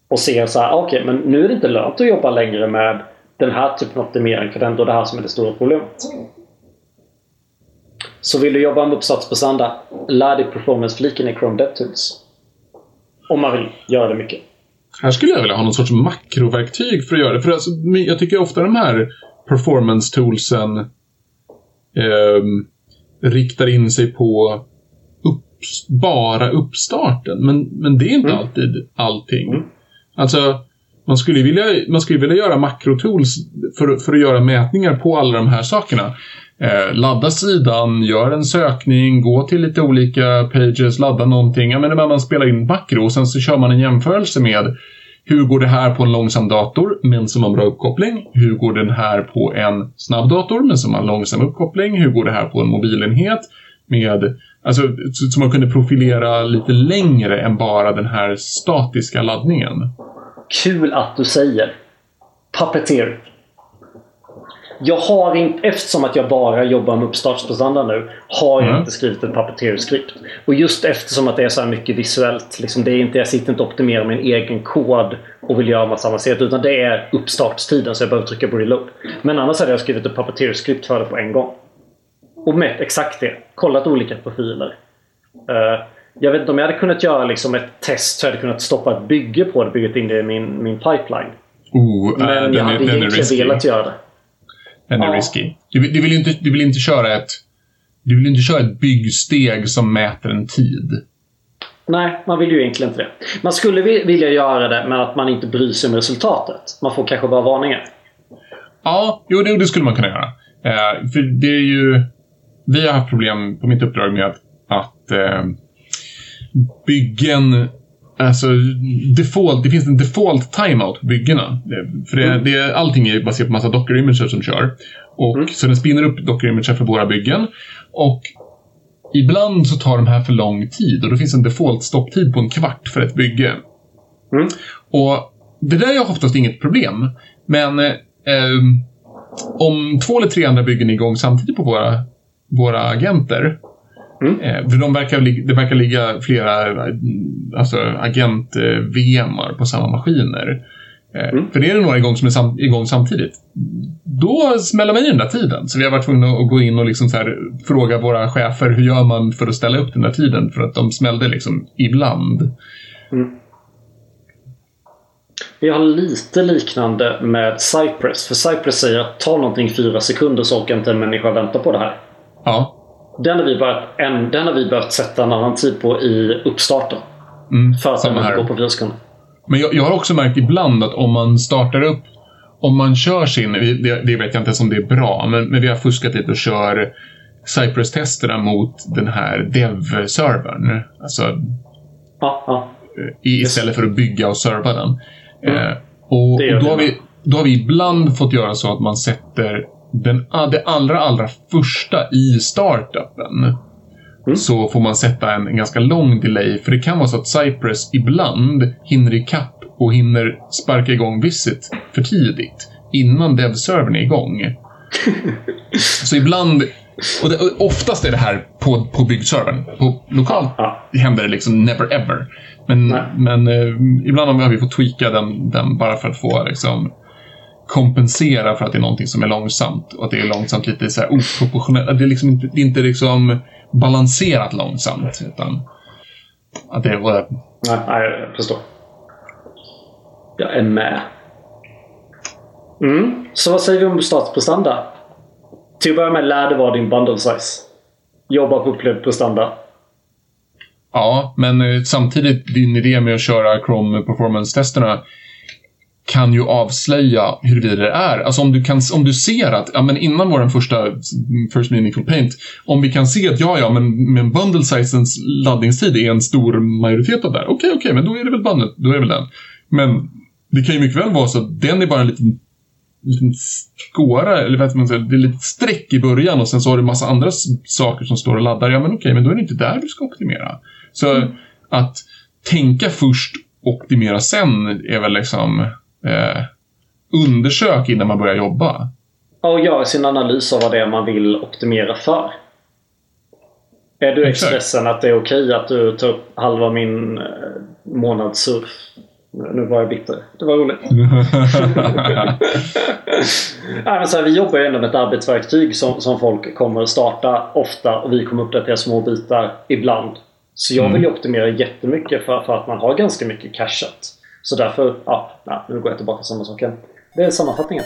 [SPEAKER 1] Och ser så här, okej, okay, men nu är det inte lönt att jobba längre med den här typen av optimering för det är ändå det här som är det stora problemet. Så vill du jobba med uppsatsprestanda, lär dig performance-fliken i Chrome DevTools. Om man vill göra det mycket.
[SPEAKER 2] Här skulle jag vilja ha någon sorts makroverktyg för att göra det. För alltså, jag tycker ofta de här performance-toolsen eh, riktar in sig på upp, bara uppstarten. Men, men det är inte mm. alltid allting. Mm. Alltså, man skulle vilja, man skulle vilja göra makrotools för, för att göra mätningar på alla de här sakerna. Eh, ladda sidan, gör en sökning, gå till lite olika pages, ladda någonting. Jag menar, man spelar in makro och sen så kör man en jämförelse med hur går det här på en långsam dator men som har bra uppkoppling? Hur går den här på en snabb dator men som har långsam uppkoppling? Hur går det här på en mobilenhet? med Alltså, så, så man kunde profilera lite längre än bara den här statiska laddningen.
[SPEAKER 1] Kul att du säger. Puppeteer. Jag har inte, eftersom att jag bara jobbar med uppstartsprestanda nu, har jag
[SPEAKER 2] Mm.
[SPEAKER 1] inte skrivit ett Puppeteer-skript. Och just eftersom att det är så här mycket visuellt. Liksom det är inte, jag sitter inte och optimerar min egen kod och vill göra massa avancerat. Utan det är uppstartstiden så jag behöver trycka på reload. Men annars hade jag skrivit ett Puppeteer-skript för det på en gång. Och mätt exakt det. Kollat olika profiler. Eh, jag vet inte om jag hade kunnat göra liksom ett test så jag hade kunnat stoppa ett bygge på det. Byggt in det i min, min pipeline.
[SPEAKER 2] Oh,
[SPEAKER 1] Men
[SPEAKER 2] äh,
[SPEAKER 1] jag
[SPEAKER 2] den,
[SPEAKER 1] hade
[SPEAKER 2] är, den är
[SPEAKER 1] egentligen
[SPEAKER 2] risky.
[SPEAKER 1] velat göra det.
[SPEAKER 2] Den är
[SPEAKER 1] Ja.
[SPEAKER 2] risky. Du, vill- du, vill inte, du vill inte köra ett du vill inte köra ett byggsteg som mäter en tid.
[SPEAKER 1] Nej, man vill ju egentligen inte det. Man skulle vi- vilja göra det men att man inte bryr sig om resultatet. Man får kanske bara varningar.
[SPEAKER 2] Ja, jo, det, det skulle man kunna göra. Eh, för det är ju... Vi har haft problem på mitt uppdrag med att, att eh, byggen... Alltså, default, det finns en default timeout på byggena. Det- För det, det, är- allting är baserat på massa docker-imager som kör. Och,
[SPEAKER 1] Mm.
[SPEAKER 2] Så den spinner upp docker-imager för våra byggen. Och ibland så tar de här för lång tid och då finns en default stopptid på en kvart för ett bygge.
[SPEAKER 1] Mm.
[SPEAKER 2] Och det där är oftast inget problem. Men eh, ehm, om två eller tre andra byggen är igång samtidigt på våra, våra agenter.
[SPEAKER 1] Mm.
[SPEAKER 2] Eh, för de verkar, det verkar ligga flera alltså, agent-VMar på samma maskiner. Eh,
[SPEAKER 1] Mm.
[SPEAKER 2] För det är det några igång som är sam- igång samtidigt. Då smäller man i den där tiden. Så vi har varit tvungna att gå in och liksom fråga våra chefer hur gör man för att ställa upp den där tiden. För att de smällde liksom ibland.
[SPEAKER 1] Vi har lite liknande med Cypress. För Cypress säger att ta någonting fyra sekunder så orkar inte en människa vänta på det här.
[SPEAKER 2] Ja.
[SPEAKER 1] Den har vi börjat, en, den har vi börjat sätta en annan tid på i uppstarten.
[SPEAKER 2] Mm,
[SPEAKER 1] För att den inte går på fyra sekunder.
[SPEAKER 2] Men jag, jag har också märkt ibland att om man startar upp, om man kör sin, det, det vet jag inte ens om det är bra, men, men vi har fuskat lite och kör Cypress-testerna mot den här dev-servern. Alltså
[SPEAKER 1] Ja, ja.
[SPEAKER 2] istället för att bygga och serva den.
[SPEAKER 1] Mm.
[SPEAKER 2] Eh, och, och då, har vi, då har vi ibland fått göra så att man sätter den, ah, det allra, allra första i startupen.
[SPEAKER 1] Mm.
[SPEAKER 2] Så får man sätta en, en ganska lång delay. För det kan vara så att Cypress ibland hinner ikapp och hinner sparka igång Visit för tidigt. Innan dev-servern är igång. så ibland, och, det, och oftast är det här på, på byggservern. På lokalt
[SPEAKER 1] Ja.
[SPEAKER 2] händer det liksom never ever. Men,
[SPEAKER 1] Nej.
[SPEAKER 2] men eh, ibland har vi fått tweaka den, den bara för att få liksom, kompensera för att det är någonting som är långsamt. Och att det är långsamt lite så här oproportionellt. Det är, liksom inte, det är inte liksom balanserat långsamt. Utan att det är...
[SPEAKER 1] Nej, nej, jag förstår. Jag är med. Mm. Så vad säger vi om startprestanda? Till att börja med, lär dig vara din bundle size. Jobba på upplevd prestanda.
[SPEAKER 2] Ja, men eh, samtidigt din idé med att köra Chrome Performance-testerna kan ju avslöja huruvida det är. Alltså om du, kan, om du ser att, ja men innan vår första First Meaningful Paint, om vi kan se att ja, ja, men, men bundle sizens laddningstid är en stor majoritet av det här. Okej, okej, men då är det väl bundle, då är det väl den. Men det kan ju mycket väl vara så att den är bara en liten liten skåra, eller vad man säger, det är lite streck i början och sen så har du massa andra saker som står och laddar. Ja, men okej, men då är det inte där du ska optimera. Så att tänka först, optimera sen är väl liksom eh, undersök innan man börjar jobba.
[SPEAKER 1] Och göra sin analys av vad det är man vill optimera för. Är du
[SPEAKER 2] Exakt.
[SPEAKER 1] Expressen att det är okej att du tar upp halva min eh, månadssurf? Nu var jag bitter. Det var roligt. Nej, men så här, vi jobbar ju ändå med ett arbetsverktyg som, som folk kommer att starta ofta och vi kommer uppdatera små bitar ibland. Så jag vill ju optimera jättemycket för, för att man har ganska mycket cashat. Så därför, ja, nej, nu går jag tillbaka till samma sak igen. Det är sammanfattningen.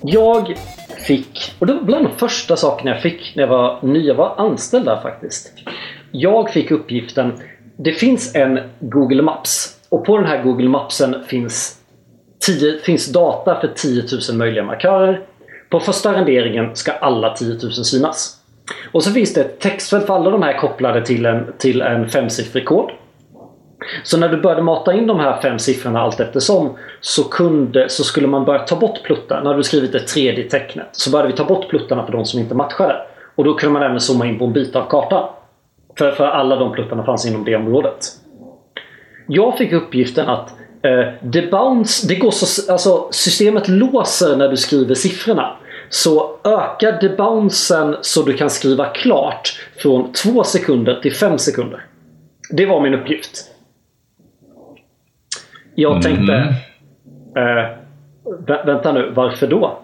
[SPEAKER 1] Jag fick, och det var bland de första sakerna jag fick när jag var ny, jag var anställd där faktiskt. Jag fick uppgiften, det finns en Google Maps och på den här Google Mapsen finns, 10, finns data för 10 000 möjliga markörer. På första renderingen ska alla 10 000 synas. Och så finns det ett textfält för alla de här kopplade till en, till en femsiffrig kod. Så när du började mata in de här fem siffrorna allt eftersom så, kunde, så skulle man börja ta bort pluttar. När du skrivit det tredje tecknet så började vi ta bort pluttarna för de som inte matchade. Och då kunde man även zooma in på en bit av kartan. För, för alla de pluttarna fanns inom det området. Jag fick uppgiften att eh, det bounce, det går så, alltså, systemet låser när du skriver siffrorna. Så ökar debouncen så du kan skriva klart från 2 sekunder till 5 sekunder. Det var min uppgift. Jag
[SPEAKER 2] Mm.
[SPEAKER 1] tänkte... Eh, vä- vänta nu, varför då?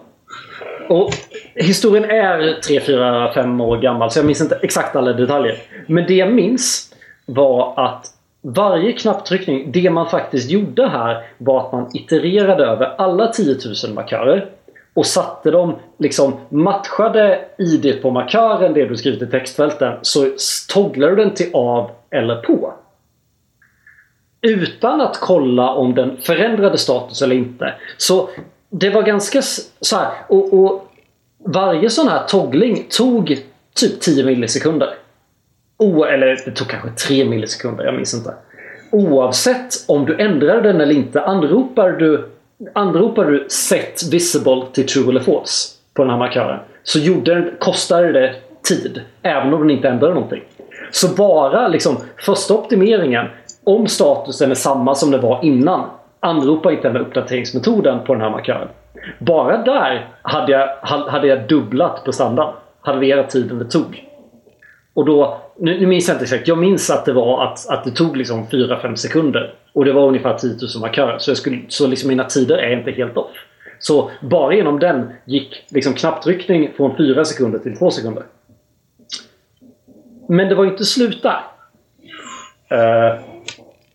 [SPEAKER 1] Och historien är 3, 4, 5 år gammal så jag minns inte exakt alla detaljer. Men det jag minns var att varje knapptryckning, det man faktiskt gjorde här var att man itererade över alla 10 000 markörer och satte dem, liksom matchade ID på markören, det du skrivit i textfälten, så togglar du den till av eller på. Utan att kolla om den förändrade status eller inte. Så det var ganska så här. Och, och varje sån här toggling tog typ 10 millisekunder. O, eller det tog kanske 3 millisekunder, jag minns inte. Oavsett om du ändrade den eller inte, anropar du, anropar du set visible till true eller false på den här markören så gjorde den, kostade det tid, även om den inte ändrade någonting. Så bara liksom första optimeringen, om statusen är samma som det var innan, anropa inte den här uppdateringsmetoden på den här markören. Bara där hade jag, hade jag dubblat prestandan, Halverat tiden det tog. Och då, nu, nu minns jag inte exakt. Jag minns att det var att, att det tog liksom 4-5 sekunder. Och det var ungefär 10 000 markörer. Så, jag skulle, så liksom mina tider är inte helt off. Så bara genom den gick liksom knapptryckning från 4 sekunder till 2 sekunder. Men det var ju inte slut där. Uh,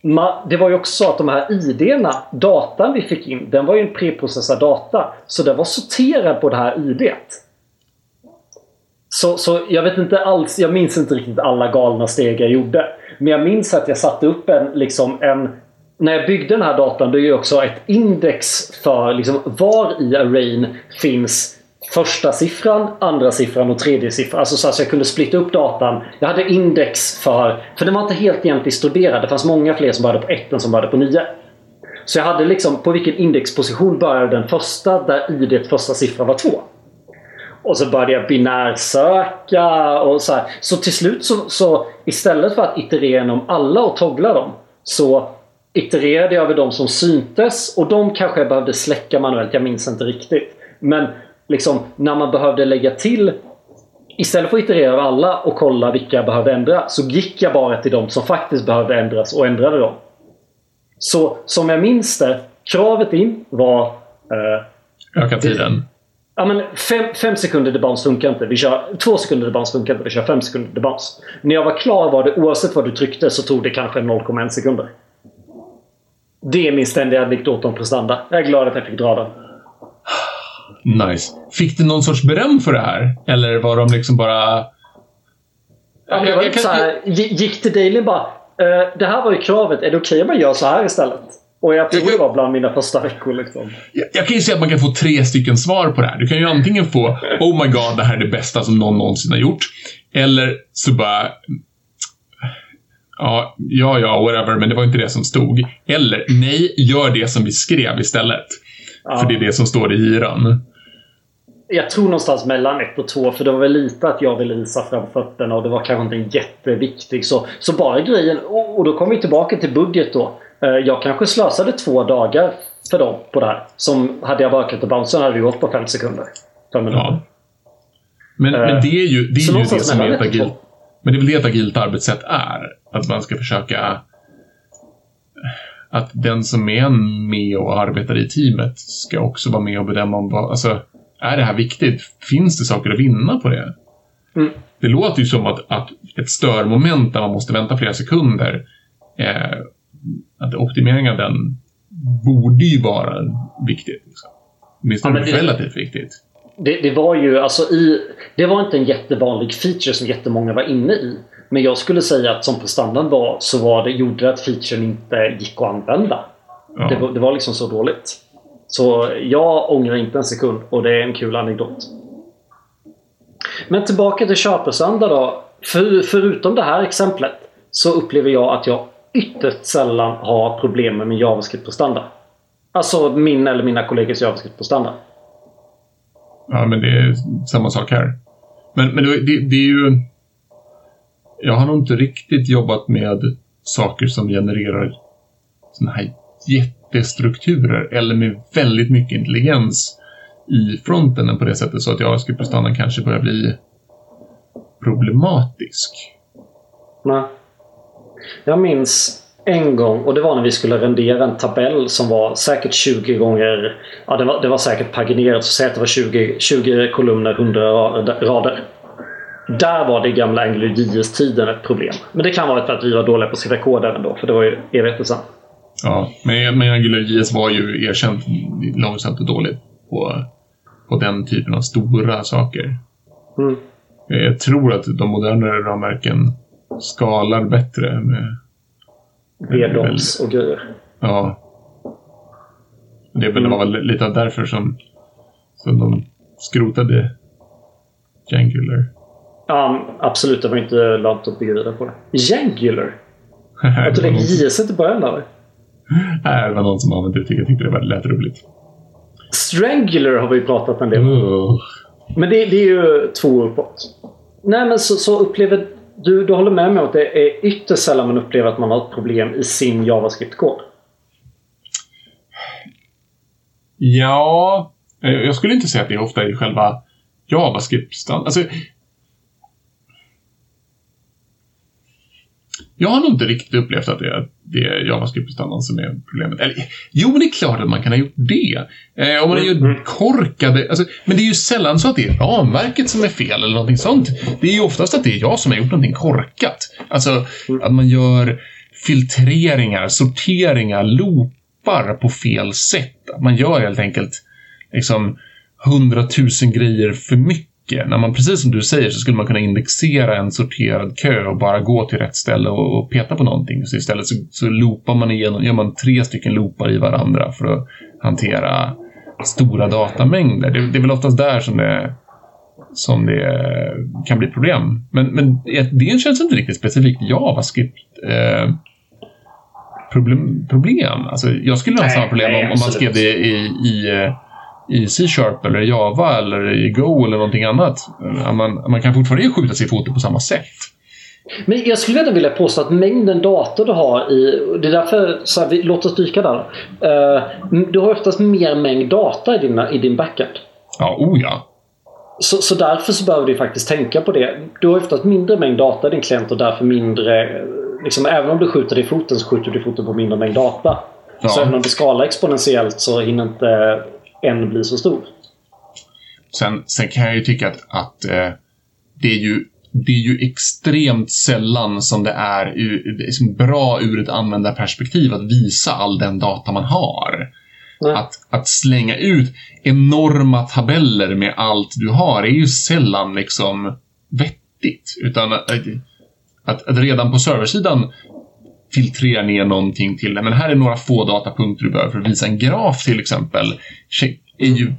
[SPEAKER 1] ma- det var ju också så att de här id-datan vi fick in, den var ju en preprocessad data. Så den var sorterad på det här IDet. Så, så jag vet inte alls, jag minns inte riktigt alla galna steg jag gjorde. Men jag minns att jag satte upp en, liksom en när jag byggde den här datan, det är ju också ett index för liksom var i arrayn finns första siffran, andra siffran och tredje siffran. Alltså så att jag kunde splitta upp datan. Jag hade index för, för den var inte helt jämnt studerad. Det fanns många fler som började på 1 än som började på 9. Så jag hade liksom på vilken indexposition började den första där id första siffran var 2. Och så började jag binärsöka och så här. Så till slut så, så istället för att iterera genom alla och toggla dem så itererade jag över de som syntes och de kanske jag behövde släcka manuellt. Jag minns inte riktigt. Men liksom när man behövde lägga till Istället för att iterera över alla och kolla vilka jag behövde ändra så gick jag bara till de som faktiskt behövde ändras och ändrade dem. Så som jag minns det, kravet in var eh,
[SPEAKER 2] Öka tiden.
[SPEAKER 1] Ja men fem, fem sekunder debounce funkar inte. Vi kör två sekunder debounce funkar inte. Vi kör fem sekunder debounce. När jag var klar var det oavsett vad du tryckte så tog det kanske 0,1 sekunder. Det är min ständiga anekdot om prestanda. Jag är glad att jag fick dra den.
[SPEAKER 2] Nice. Fick du någon sorts beröm för det här? Eller var de liksom bara...
[SPEAKER 1] Ja,
[SPEAKER 2] Jag-
[SPEAKER 1] jag var
[SPEAKER 2] jag kan-
[SPEAKER 1] så här, gi- gick till Daily bara eh, Det här var ju kravet. Är det okej om jag gör så här istället? Och jag tror det var bland mina första veckor liksom.
[SPEAKER 2] Jag, jag kan ju säga att man kan få tre stycken svar på det här. Du kan ju antingen få Oh my god, det här är det bästa som någon någonsin har gjort. Eller så bara Ja, ja, ja, whatever, men det var inte det som stod. Eller nej, gör det som vi skrev istället.
[SPEAKER 1] Ja.
[SPEAKER 2] För det är det som står i hyran.
[SPEAKER 1] Jag tror någonstans mellan ett och två. För det var väl lite att jag ville visa framfötterna och det var kanske inte en jätteviktig. Så, så bara grejen. Och, och då kommer vi tillbaka till budget då. Eh, Jag kanske slösade två dagar för dem på det här. Som hade jag bara kunnat bouncen hade det gått på fem sekunder. Fem minuter.
[SPEAKER 2] Ja. Men,
[SPEAKER 1] Eh,
[SPEAKER 2] men det är ju det, är ju det som är ett
[SPEAKER 1] och
[SPEAKER 2] agilt. Men det är väl det ett agilt arbetssätt är. Att man ska försöka att den som är med och arbetar i teamet ska också vara med och bedöma om vad, alltså, är det här viktigt? Finns det saker att vinna på det?
[SPEAKER 1] Mm.
[SPEAKER 2] Det låter ju som att, att ett störmoment där man måste vänta flera sekunder, eh, att optimering av den borde ju vara viktigt. Liksom. Åtminstone
[SPEAKER 1] Ja, det-
[SPEAKER 2] relativt viktigt.
[SPEAKER 1] Det, det var ju alltså i... Det var inte en jättevanlig feature som jättemånga var inne i. Men jag skulle säga att som prestandan var så var det, gjorde det att featuren inte gick att använda.
[SPEAKER 2] Ja.
[SPEAKER 1] Det, var, det var liksom så dåligt. Så jag ångrar inte en sekund och det är en kul anekdot. Men tillbaka till köpesanda då. För, förutom det här exemplet så upplever jag att jag ytterst sällan ha problem med min JavaScript på standard. Alltså min eller mina kollegors JavaScript på standard.
[SPEAKER 2] Ja, men det är samma sak här. Men, men det, det är ju... Jag har nog inte riktigt jobbat med saker som genererar sådana här jättestrukturer eller med väldigt mycket intelligens i fronten på det sättet så att JavaScript-prestandan kanske börjar bli problematisk.
[SPEAKER 1] Nej. Jag minns en gång och det var när vi skulle rendera en tabell som var säkert 20 gånger... Ja, det var, det var säkert paginerat. Så säg att det var 20, 20 kolumner, 100 rader. Där var det i gamla AngularJS-tiden ett problem. Men det kan vara för att vi var dåliga på att skriva kod även då, för det var ju evigheter sedan.
[SPEAKER 2] Ja, men, men AngularJS var ju erkänt långsamt och dåligt på, på den typen av stora saker. Mm. Jag tror att de modernare ramverken skalar bättre med...
[SPEAKER 1] VDOMs och grejer.
[SPEAKER 2] Ja. Det var väl lite därför som, som de skrotade Jangular.
[SPEAKER 1] Ja, absolut. Det var inte lönt att bygga vidare på det. Jangular? Jag tror det JS inte början eller?
[SPEAKER 2] Nej, det var någon som använde det. Jag tyckte det lät roligt.
[SPEAKER 1] Strangular har vi pratat en del om. Men det, det, är ju två uppåt. Nej, men så, så upplever du, du håller med mig om att det är ytterst sällan man upplever att man har ett problem i sin JavaScript-kod?
[SPEAKER 2] Ja, eh, jag skulle inte säga att det är ofta i själva JavaScript. Alltså, Jag har nog inte riktigt upplevt att det är, det är JavaScript-standarden som är problemet. Eller, jo, men det är klart att man kan ha gjort det. Eh, om man gjort mm. korkade... Alltså, men det är ju sällan så att det är ramverket som är fel eller någonting sånt. Det är ju oftast att det är jag som har gjort någonting korkat. Alltså, mm. att man gör filtreringar, sorteringar, loopar på fel sätt. Man gör helt enkelt liksom hundratusen grejer för mycket. När man, precis som du säger, så skulle man kunna indexera en sorterad kö och bara gå till rätt ställe och, och peta på någonting. Så istället så, så loopar man igenom, gör man tre stycken loopar i varandra för att hantera stora datamängder. Det, det är väl oftast där som det, som det kan bli problem. Men, men det känns inte riktigt specifikt JavaScript. Eh, problem, problem. Alltså, jag skulle ha samma problem om, om man skrev det i, i i C-sharp eller Java eller i Go eller någonting annat. Man, man kan fortfarande skjuta sig i foten på samma sätt.
[SPEAKER 1] Men jag skulle ändå vilja påstå att mängden data du har i... Det är därför, så här, vi, låt oss dyka där. Uh, du har oftast mer mängd data i, dina, i din backend.
[SPEAKER 2] Ja, oh ja.
[SPEAKER 1] Så, så därför så behöver du faktiskt tänka på det. Du har oftast mindre mängd data i din klient och därför mindre... Liksom, även om du skjuter dig i foten så skjuter du i foten på mindre mängd data. Ja. Så även om du skalar exponentiellt så hinner inte än blir så stor.
[SPEAKER 2] Sen, sen kan jag ju tycka att, att eh, det, är ju, det är ju extremt sällan som det är, det är bra ur ett användarperspektiv att visa all den data man har. Att, att slänga ut enorma tabeller med allt du har är ju sällan liksom vettigt. Utan att, att, att redan på serversidan filtrera ner någonting till det. Men här är några få datapunkter du behöver för att visa en graf till exempel. är ju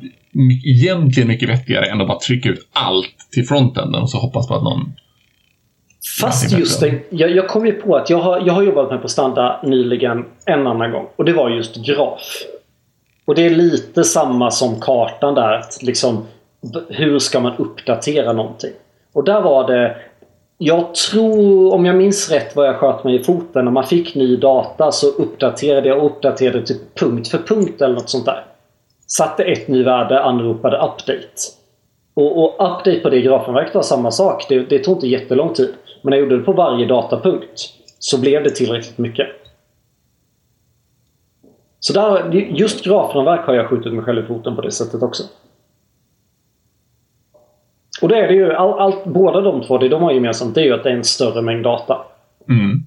[SPEAKER 2] egentligen mycket vettigare än att bara trycka ut allt till frontenden och så hoppas på att någon
[SPEAKER 1] Fast just det, jag, jag kom ju på att jag har, jag har jobbat med på standard nyligen en annan gång. Och det var just graf. Och det är lite samma som kartan där. Att liksom, hur ska man uppdatera någonting? Och där var det jag tror, om jag minns rätt vad jag sköt mig i foten, när man fick ny data så uppdaterade jag och uppdaterade typ punkt för punkt eller något sånt där. Satte ett ny värde, anropade update. Och, och update på det grafenverket var samma sak. Det, det tog inte jättelång tid. Men när jag gjorde det på varje datapunkt så blev det tillräckligt mycket. Så där, just grafenverk har jag skjutit mig själv i foten på det sättet också. Och det är det ju. All, all, båda de två, det de har gemensamt, det är ju att det är en större mängd data.
[SPEAKER 2] Mm.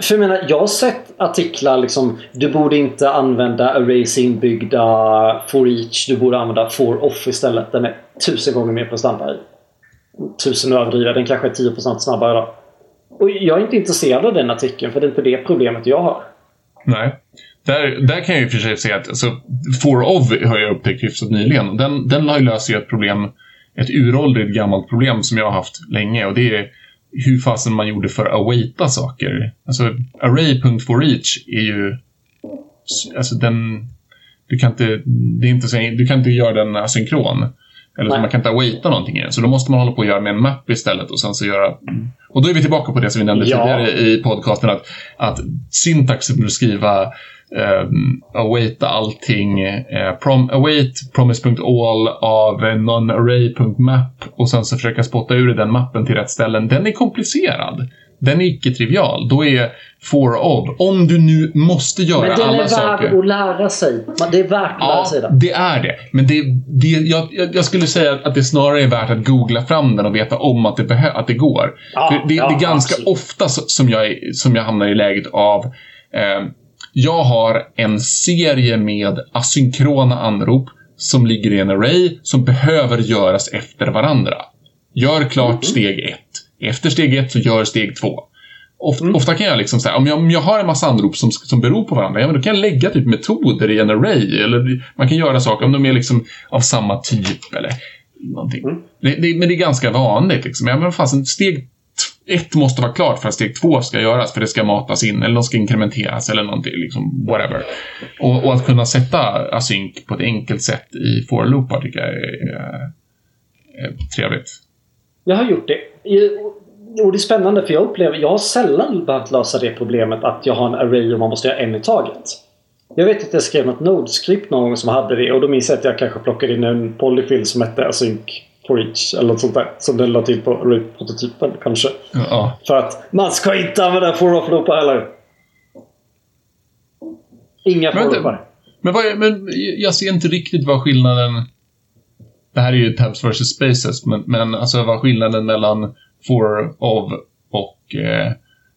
[SPEAKER 1] För jag menar, jag har sett artiklar liksom Du borde inte använda arrays inbyggda for each. Du borde använda for off istället. Den är tusen gånger mer prestanda i. Tusen överdriver. Den kanske är 10% snabbare då. Och jag är inte intresserad av den artikeln för det är inte det problemet jag har.
[SPEAKER 2] Nej. Där, där kan jag ju för sig säga att alltså, for of har jag upptäckt hyfsat nyligen. Den, den har ju löst ett problem ett uråldrigt gammalt problem som jag har haft länge och det är hur fasen man gjorde för att awaita saker. Alltså array.forEach är ju... Alltså den... Du kan inte, det är inte så, du kan inte göra den asynkron. Eller man kan inte awaita någonting i den. Så då måste man hålla på att göra med en map istället och sen så göra... Och då är vi tillbaka på det som vi nämnde ja. tidigare i podcasten att, att syntaxen för att skriva um, awaita allting, uh, prom, await promise.all av nonarray.map och sen så försöka spotta ur den mappen till rätt ställen. Den är komplicerad. Den är icke-trivial. Då är for of, om du nu måste göra alla saker.
[SPEAKER 1] Men den är värd att lära sig. Det är värt att ja, lära sig
[SPEAKER 2] den. det är det. Men det, det, jag, jag skulle säga att det snarare är värt att googla fram den och veta om att det, att det går. Ja, det, ja, det, är ganska absolut. ofta som jag, som jag hamnar i läget av eh, jag har en serie med asynkrona anrop som ligger i en array som behöver göras efter varandra. Gör klart mm. steg ett. Efter steg ett så gör steg två. Ofta, mm. ofta kan jag liksom säga, om jag, om jag har en massa anrop som, som beror på varandra, ja, men då kan jag lägga typ metoder i en array. Eller man kan göra saker om de är liksom av samma typ eller någonting. Mm. Det, det, men det är ganska vanligt. Liksom. Ja, men fast, steg ett måste vara klart för att steg två ska göras, för det ska matas in eller de ska inkrementeras eller någonting, liksom whatever. Och, och att kunna sätta async på ett enkelt sätt i for-loopar tycker jag är, är, är, trevligt.
[SPEAKER 1] Jag har gjort det. Och det är spännande för jag upplever, jag har sällan behövt lösa det problemet att jag har en array och man måste göra en i taget. Jag vet att jag skrev något Node-skript någon gång som hade det och då minns jag att jag kanske plockade in en polyfill som hette async for each eller något sånt där. Som den la till på array-prototypen kanske.
[SPEAKER 2] Ja.
[SPEAKER 1] För att man ska inte använda for off loopar heller. Inga for
[SPEAKER 2] men, vad är, men jag ser inte riktigt vad skillnaden... Det här är ju tabs versus spaces, men, men alltså vad skillnaden mellan for of och eh,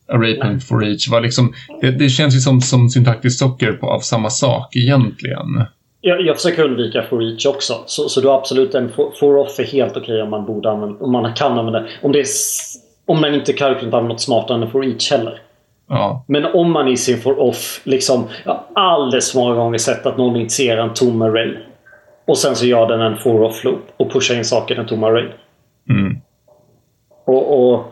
[SPEAKER 2] array.point for each var liksom... Det, det, känns ju som, som syntaktiskt socker på, av samma sak egentligen.
[SPEAKER 1] Jag, jag försöker undvika for each också. Så, så du har absolut en for off är helt okej okay om man borde använda, om man kan använda om det är, om man inte kan använda något smartare än for each heller.
[SPEAKER 2] Ja.
[SPEAKER 1] Men om man i sin for off liksom Jag har alldeles för många gånger sett att någon initierar en tom array. Och sen så gör den en for off loop och pushar in saker i den tomma array.
[SPEAKER 2] Mm.
[SPEAKER 1] Och, och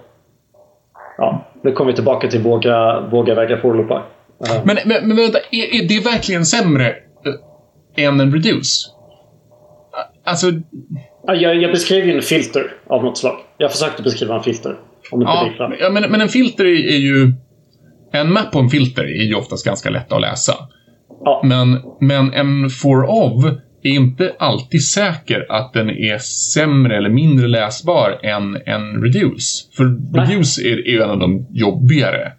[SPEAKER 1] ja, nu kommer vi tillbaka till våga, våga väga for-loopar.
[SPEAKER 2] Uh. Men, men, men vänta, är, är, det verkligen sämre än en reduce? Alltså...
[SPEAKER 1] Jag, jag beskrev ju en filter av något slag. Jag försökte beskriva en filter. Om inte
[SPEAKER 2] ja, ja men, men en filter är, ju... En map på en filter är ju oftast ganska lätt att läsa.
[SPEAKER 1] Ja.
[SPEAKER 2] Men, men en for of är inte alltid säker att den är sämre eller mindre läsbar än en reduce. För Nej. reduce är, är en av de jobbigare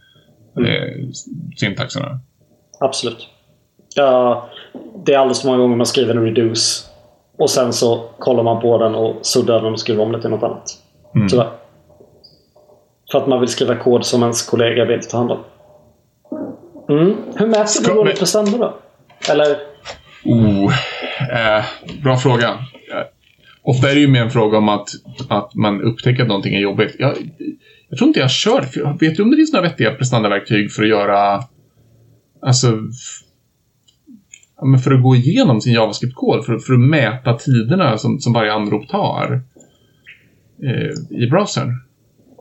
[SPEAKER 2] mm. eh, syntaxerna.
[SPEAKER 1] Absolut. Ja, det är alldeles för många gånger man skriver en reduce och sen så kollar man på den och suddar den och skriver om det till något annat. Mm. Tyvärr. För att man vill skriva kod som ens kollega vill ta hand om. Mm. Hur mäter du dåligt prestanda då? Eller
[SPEAKER 2] Oh, eh, bra fråga. Eh, ofta är det ju mer en fråga om att, att man upptäcker att någonting är jobbigt. Jag, jag tror inte jag kört. Vet du om det finns några vettiga prestandaverktyg för att göra... Alltså... Men för att gå igenom sin JavaScript-kod, för, för att mäta tiderna som, som varje anrop tar eh, i browsern.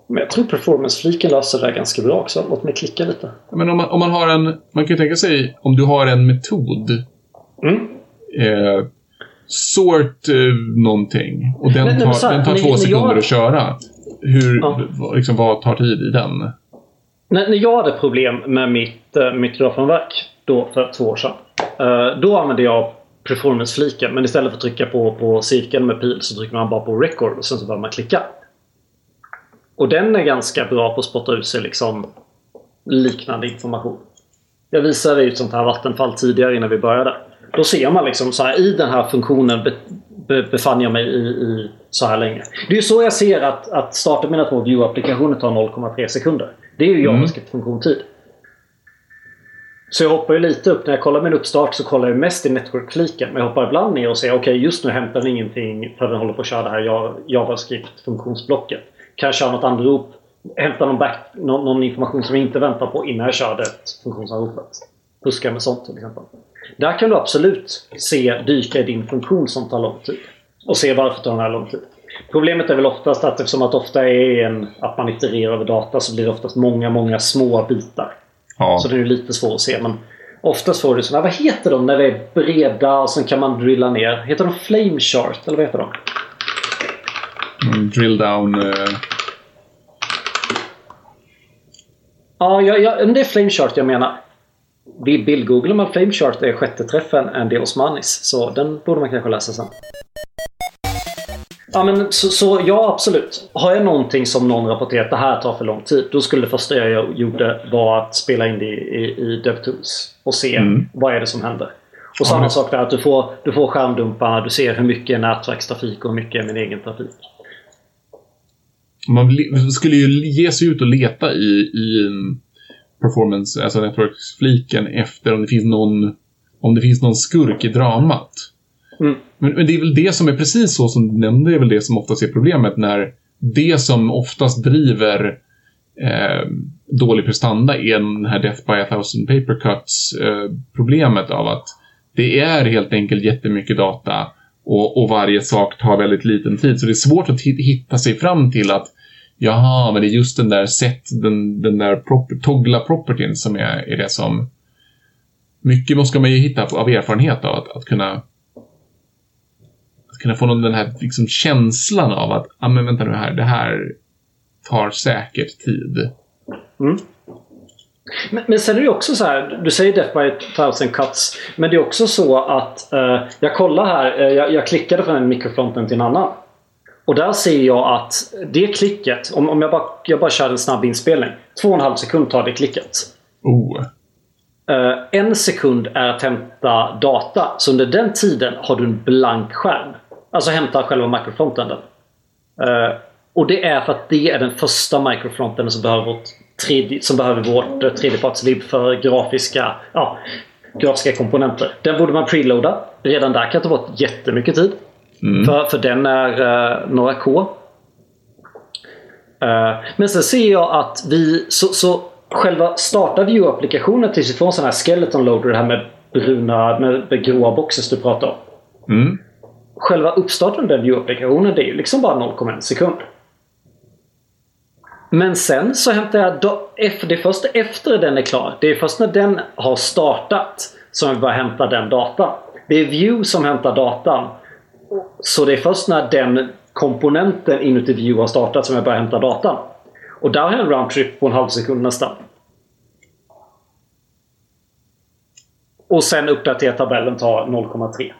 [SPEAKER 1] Men jag tror performance-fliken löser det där ganska bra också. Låt mig klicka lite.
[SPEAKER 2] Men om man, om man har en... Man kan ju tänka sig om du har en metod
[SPEAKER 1] Mm.
[SPEAKER 2] Eh, sort eh, någonting. Och den tar, här, den tar två sekunder jag... att köra. Hur, ja. liksom, vad tar tid i den?
[SPEAKER 1] När, när jag hade problem med mitt, äh, mitt grafenverk då för två år sedan. Äh, då använde jag performance-fliken. Men istället för att trycka på, på cirkeln med pil så trycker man bara på record och sen så börjar man klicka. Och den är ganska bra på att spotta ut sig liksom liknande information. Jag visade ett sånt här vattenfall tidigare innan vi började. Då ser man liksom så här i den här funktionen be, be, befann jag mig i, i, så här länge. Det är så jag ser att, att starta mina två view-applikationer tar 0,3 sekunder. Det är ju mm. JavaScript-funktiontid. Så jag hoppar ju lite upp. När jag kollar min uppstart så kollar jag mest i Network-kliken. Men jag hoppar ibland ner och säger okej okay, just nu hämtar den ingenting för den håller på att köra det här JavaScript-funktionsblocket. Kan jag köra något anrop? Hämta någon, back, någon, någon, information som jag inte väntar på innan jag kör det funktionsanropet. Fuska med sånt till exempel. Där kan du absolut se dyka i din funktion som tar lång tid. Och se varför tar den här lång tid. Problemet är väl oftast att eftersom att ofta är en, att man itererar över data så blir det oftast många, många små bitar.
[SPEAKER 2] Ja.
[SPEAKER 1] Så det är lite svårt att se. Men oftast får du sådana, vad heter de när det är breda och sen kan man drilla ner? Heter de flame chart eller vad heter de?
[SPEAKER 2] Mm, drill down. eh,
[SPEAKER 1] Ja, ja, ja men det är flame chart jag menar. Vid bildgooglar man flame chart är sjätte träffen en del osmanis. Så den borde man kanske läsa sen. Ja, men så, så ja, absolut. Har jag någonting som någon rapporterat det här tar för lång tid. Då skulle det första jag gjorde vara att spela in det i, i, DevTools. Och se
[SPEAKER 2] Mm.
[SPEAKER 1] vad är det som händer. Och samma sak där att du får, du får skärmdumparna. Du ser hur mycket är nätverkstrafik och hur mycket är min egen trafik.
[SPEAKER 2] Man le- skulle ju ge sig ut och leta i, i performance, alltså networks-fliken efter om det finns någon om det finns någon skurk i dramat.
[SPEAKER 1] Mm.
[SPEAKER 2] Men, men det är väl det som är precis så som du nämnde, det är väl det som oftast är problemet när det som oftast driver eh, dålig prestanda är den här Death by a thousand paper cuts eh, problemet av att det är helt enkelt jättemycket data och, och varje sak tar väldigt liten tid. Så det är svårt att hitta sig fram till att jaha, men det är just den där set, den, den där proper, toggla propertyn som är, är det som mycket måste man ju hitta av erfarenhet av att, att kunna kunna få någon, den här liksom, känslan av att, ah, men vänta nu här, det här tar säkert tid.
[SPEAKER 1] Mm. Men, men sen är det också så här, du säger Death by a thousand cuts. Men det är också så att eh, jag kollar här, eh, jag, jag klickade från en mikrofronten till en annan. Och där ser jag att det klicket, om, om jag, bara, jag bara kör en snabb inspelning. Två och en halv sekund tar det klicket.
[SPEAKER 2] Oh.
[SPEAKER 1] Eh, en sekund är att hämta data. Så under den tiden har du en blank skärm. Alltså hämta själva microfrontenden. Eh, och det är för att det är den första microfrontenden som behöver vårt, tredje, som behöver vårt eh, tredjepartslib för grafiska, ja, grafiska komponenter. Den borde man preloada. Redan där kan det ta bort jättemycket tid.
[SPEAKER 2] Mm.
[SPEAKER 1] För, för den är eh, några K. Eh, men sen ser jag att vi... Så, så själva starta view-applikationen tills vi får en sån här skeleton loader, det här med bruna, med, med gråa boxes du pratar om.
[SPEAKER 2] Mm.
[SPEAKER 1] Själva uppstarten av den view-applikationen det är ju liksom bara 0,1 sekund. Men sen så hämtar jag... Det är först efter den är klar. Det är först när den har startat som jag börjar hämta den datan. Det är View som hämtar datan. Så det är först när den komponenten inuti View har startat som jag börjar hämta datan. Och där har jag en roundtrip på en halv sekund nästan. Och sen uppdatera tabellen tar 0,3.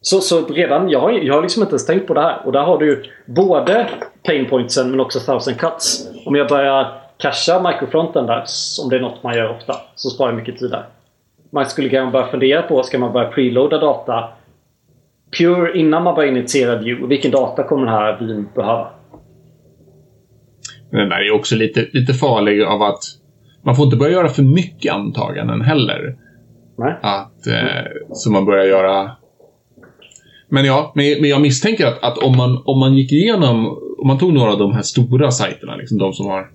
[SPEAKER 1] Så, så redan, jag har, jag har liksom inte ens tänkt på det här. Och där har du ju både painpointsen men också thousand cuts. Om jag börjar casha microfronten där, om det är något man gör ofta, så sparar jag mycket tid där. Man skulle kanske börja fundera på, ska man börja preloada data pure innan man börjar initiera view? Vilken data kommer den här vyn behöva?
[SPEAKER 2] Men den där är också lite, lite farlig av att man får inte börja göra för mycket antaganden heller.
[SPEAKER 1] Nej?
[SPEAKER 2] Att, eh, så man börjar göra... Men ja, men, men jag misstänker att, att om, man, om man gick igenom, om man tog några av de här stora sajterna, liksom de som har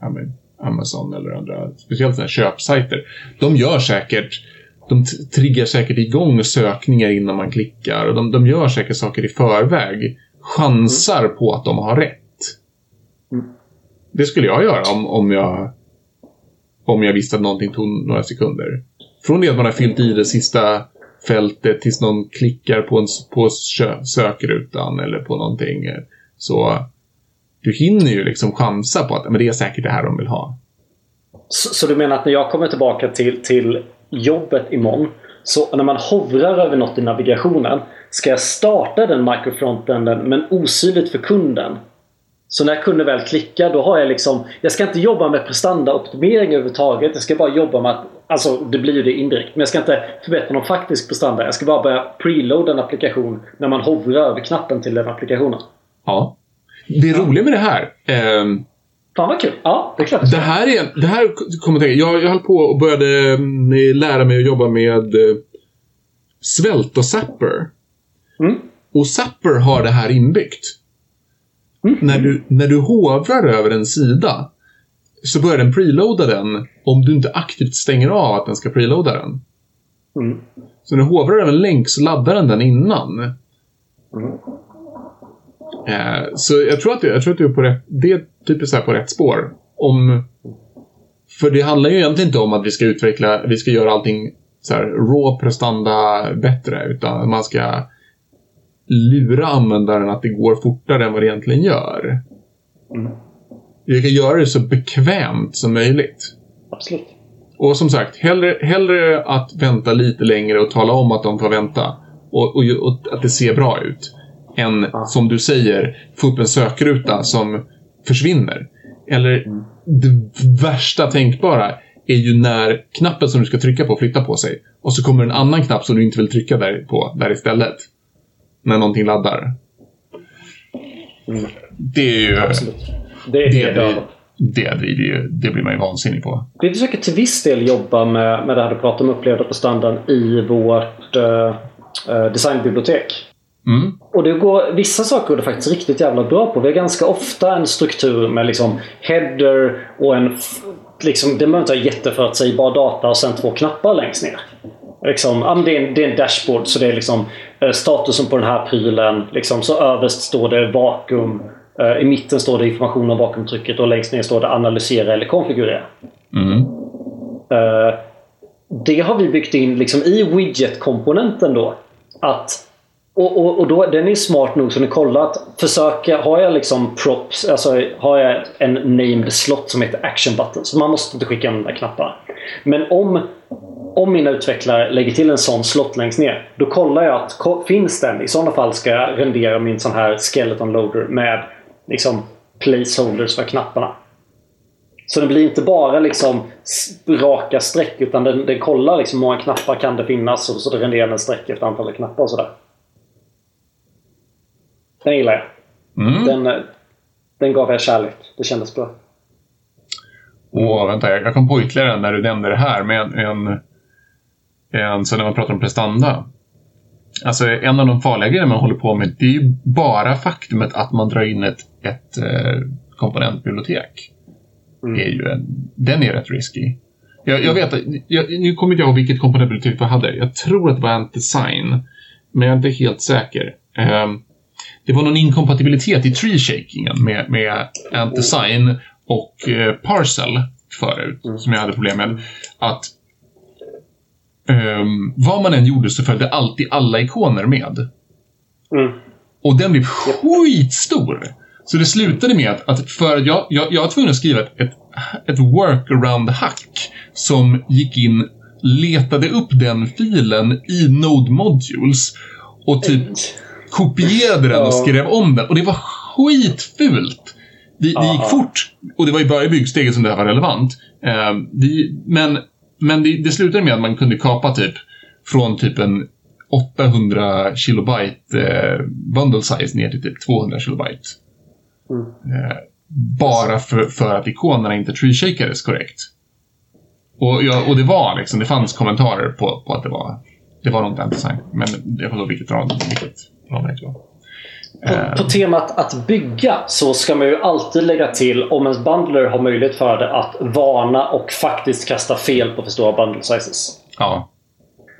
[SPEAKER 2] ja, men Amazon eller andra, speciellt så här köpsajter. De gör säkert, de triggar säkert igång sökningar innan man klickar och de, de gör säkert saker i förväg. Chansar på att de har rätt.
[SPEAKER 1] Mm.
[SPEAKER 2] Det skulle jag göra om, om jag om jag visste att någonting tog några sekunder. Från det att man har fyllt i det sista fältet tills någon klickar på, en, på sökrutan eller på någonting. Så du hinner ju liksom chansa på att men det är säkert det här de vill ha.
[SPEAKER 1] Så, så du menar att när jag kommer tillbaka till, till jobbet imorgon så när man hovrar över något i navigationen ska jag starta den microfrontenden men osynligt för kunden. Så när kunden väl klickar då har jag liksom Jag ska inte jobba med prestandaoptimering överhuvudtaget. Jag ska bara jobba med att Alltså det blir ju det indirekt. Men jag ska inte förbättra någon faktisk prestanda. Jag ska bara börja preloada en applikation när man hovrar över knappen till den applikationen.
[SPEAKER 2] Ja. Det roliga med det här ehm,
[SPEAKER 1] Fan vad kul! Ja, det är klart.
[SPEAKER 2] Det här är, det här kommer jag tänka, jag, jag höll på och började mm, lära mig att jobba med eh, svält och Zapper.
[SPEAKER 1] Mm.
[SPEAKER 2] Och Zapper har det här inbyggt.
[SPEAKER 1] Mm.
[SPEAKER 2] När, du, när du hovrar över en sida så börjar den preloada den om du inte aktivt stänger av att den ska preloada den.
[SPEAKER 1] Mm.
[SPEAKER 2] Så när du hovrar över en länk så laddar den den innan.
[SPEAKER 1] Mm.
[SPEAKER 2] Eh, så jag tror, att jag tror att du är på rätt, det är typiskt så på rätt spår. Om, för det handlar ju egentligen inte om att vi ska utveckla, vi ska göra allting så här, raw prestanda bättre, utan man ska lura användaren att det går fortare än vad det egentligen gör.
[SPEAKER 1] Mm.
[SPEAKER 2] Vi ska göra det så bekvämt som möjligt.
[SPEAKER 1] Absolut.
[SPEAKER 2] Och som sagt, hellre, hellre att vänta lite längre och tala om att de får vänta. Och, och, och att det ser bra ut. Än,
[SPEAKER 1] Ja.
[SPEAKER 2] som du säger, få upp en sökruta som försvinner. Eller det värsta tänkbara är ju när knappen som du ska trycka på flyttar på sig. Och så kommer en annan knapp som du inte vill trycka där på där istället. När någonting laddar.
[SPEAKER 1] Mm.
[SPEAKER 2] Det är ju...
[SPEAKER 1] Absolut. Det är
[SPEAKER 2] Det,
[SPEAKER 1] det,
[SPEAKER 2] blir,
[SPEAKER 1] det,
[SPEAKER 2] blir ju, det blir man ju vansinnig på.
[SPEAKER 1] Vi försöker till viss del jobba med, med det här du pratade om upplevda på standarden i vårt eh, eh, designbibliotek.
[SPEAKER 2] Mm.
[SPEAKER 1] Och det går, vissa saker går det faktiskt riktigt jävla bra på. Vi har ganska ofta en struktur med liksom header och en... Liksom, det behöver inte vara jätteförutsägbar data och sen två knappar längst ner. Liksom, det, är en, det är en dashboard så det är liksom eh, statusen på den här prylen. Liksom, så överst står det vakuum. Eh, I mitten står det information om vakuumtrycket och längst ner står det analysera eller konfigurera.
[SPEAKER 2] Mm.
[SPEAKER 1] Eh, det har vi byggt in liksom i widget-komponenten då. Att, och, och, och då, den är smart nog så ni kollar att försöka, har jag liksom props, alltså har jag en named slot som heter action button. Så man måste inte skicka där knapparna. Men om, om mina utvecklare lägger till en sån slott längst ner. Då kollar jag att finns den? I sådana fall ska jag rendera min sån här skeleton loader med liksom placeholders för knapparna. Så det blir inte bara liksom raka streck utan den, den kollar liksom hur många knappar kan det finnas och så renderar den streck efter antalet knappar och sådär. Den gillar jag.
[SPEAKER 2] Mm.
[SPEAKER 1] Den, eh, den gav jag kärlek. Det kändes bra.
[SPEAKER 2] Och vänta, jag kom på ytterligare när du nämnde det här med en, en så när man pratar om prestanda. Alltså en av de farliga grejerna man håller på med det är ju bara faktumet att man drar in ett, ett eh, komponentbibliotek.
[SPEAKER 1] Mm.
[SPEAKER 2] Är ju en, den är rätt risky. Jag, jag vet, jag, nu kommer inte jag ihåg vilket komponentbibliotek vi hade. Jag tror att det var Antisign. Men jag är inte helt säker. Ehm, det var någon inkompatibilitet i tree shakingen med, med Antisign och eh, Parcel förut,
[SPEAKER 1] Mm.
[SPEAKER 2] som jag hade problem med. Att ehm, vad man än gjorde så följde alltid alla ikoner med.
[SPEAKER 1] Mm.
[SPEAKER 2] Och den blev skitstor. Så det slutade med att, att för jag, jag, jag var tvungen att skriva ett, ett, ett workaround-hack som gick in, letade upp den filen i Node Modules och typ kopierade den och skrev om den. Och det var skitfult! Det, det gick fort. Och det var ju bara i byggsteget som det här var relevant. Eh, vi, men men det, det slutade med att man kunde kapa typ från typ en 800 kilobyte eh, bundle size ner till typ 200 kilobyte.
[SPEAKER 1] Mm.
[SPEAKER 2] Eh, bara för, för att ikonerna inte tree-shakades korrekt. Och, ja, och det var liksom, det fanns kommentarer på, på att det var det var något design. Men jag kommer inte ihåg vilket ram det var. Eh,
[SPEAKER 1] På, på temat att bygga så ska man ju alltid lägga till om ens bundler har möjlighet för det att varna och faktiskt kasta fel på för stora bundle sizes.
[SPEAKER 2] ja.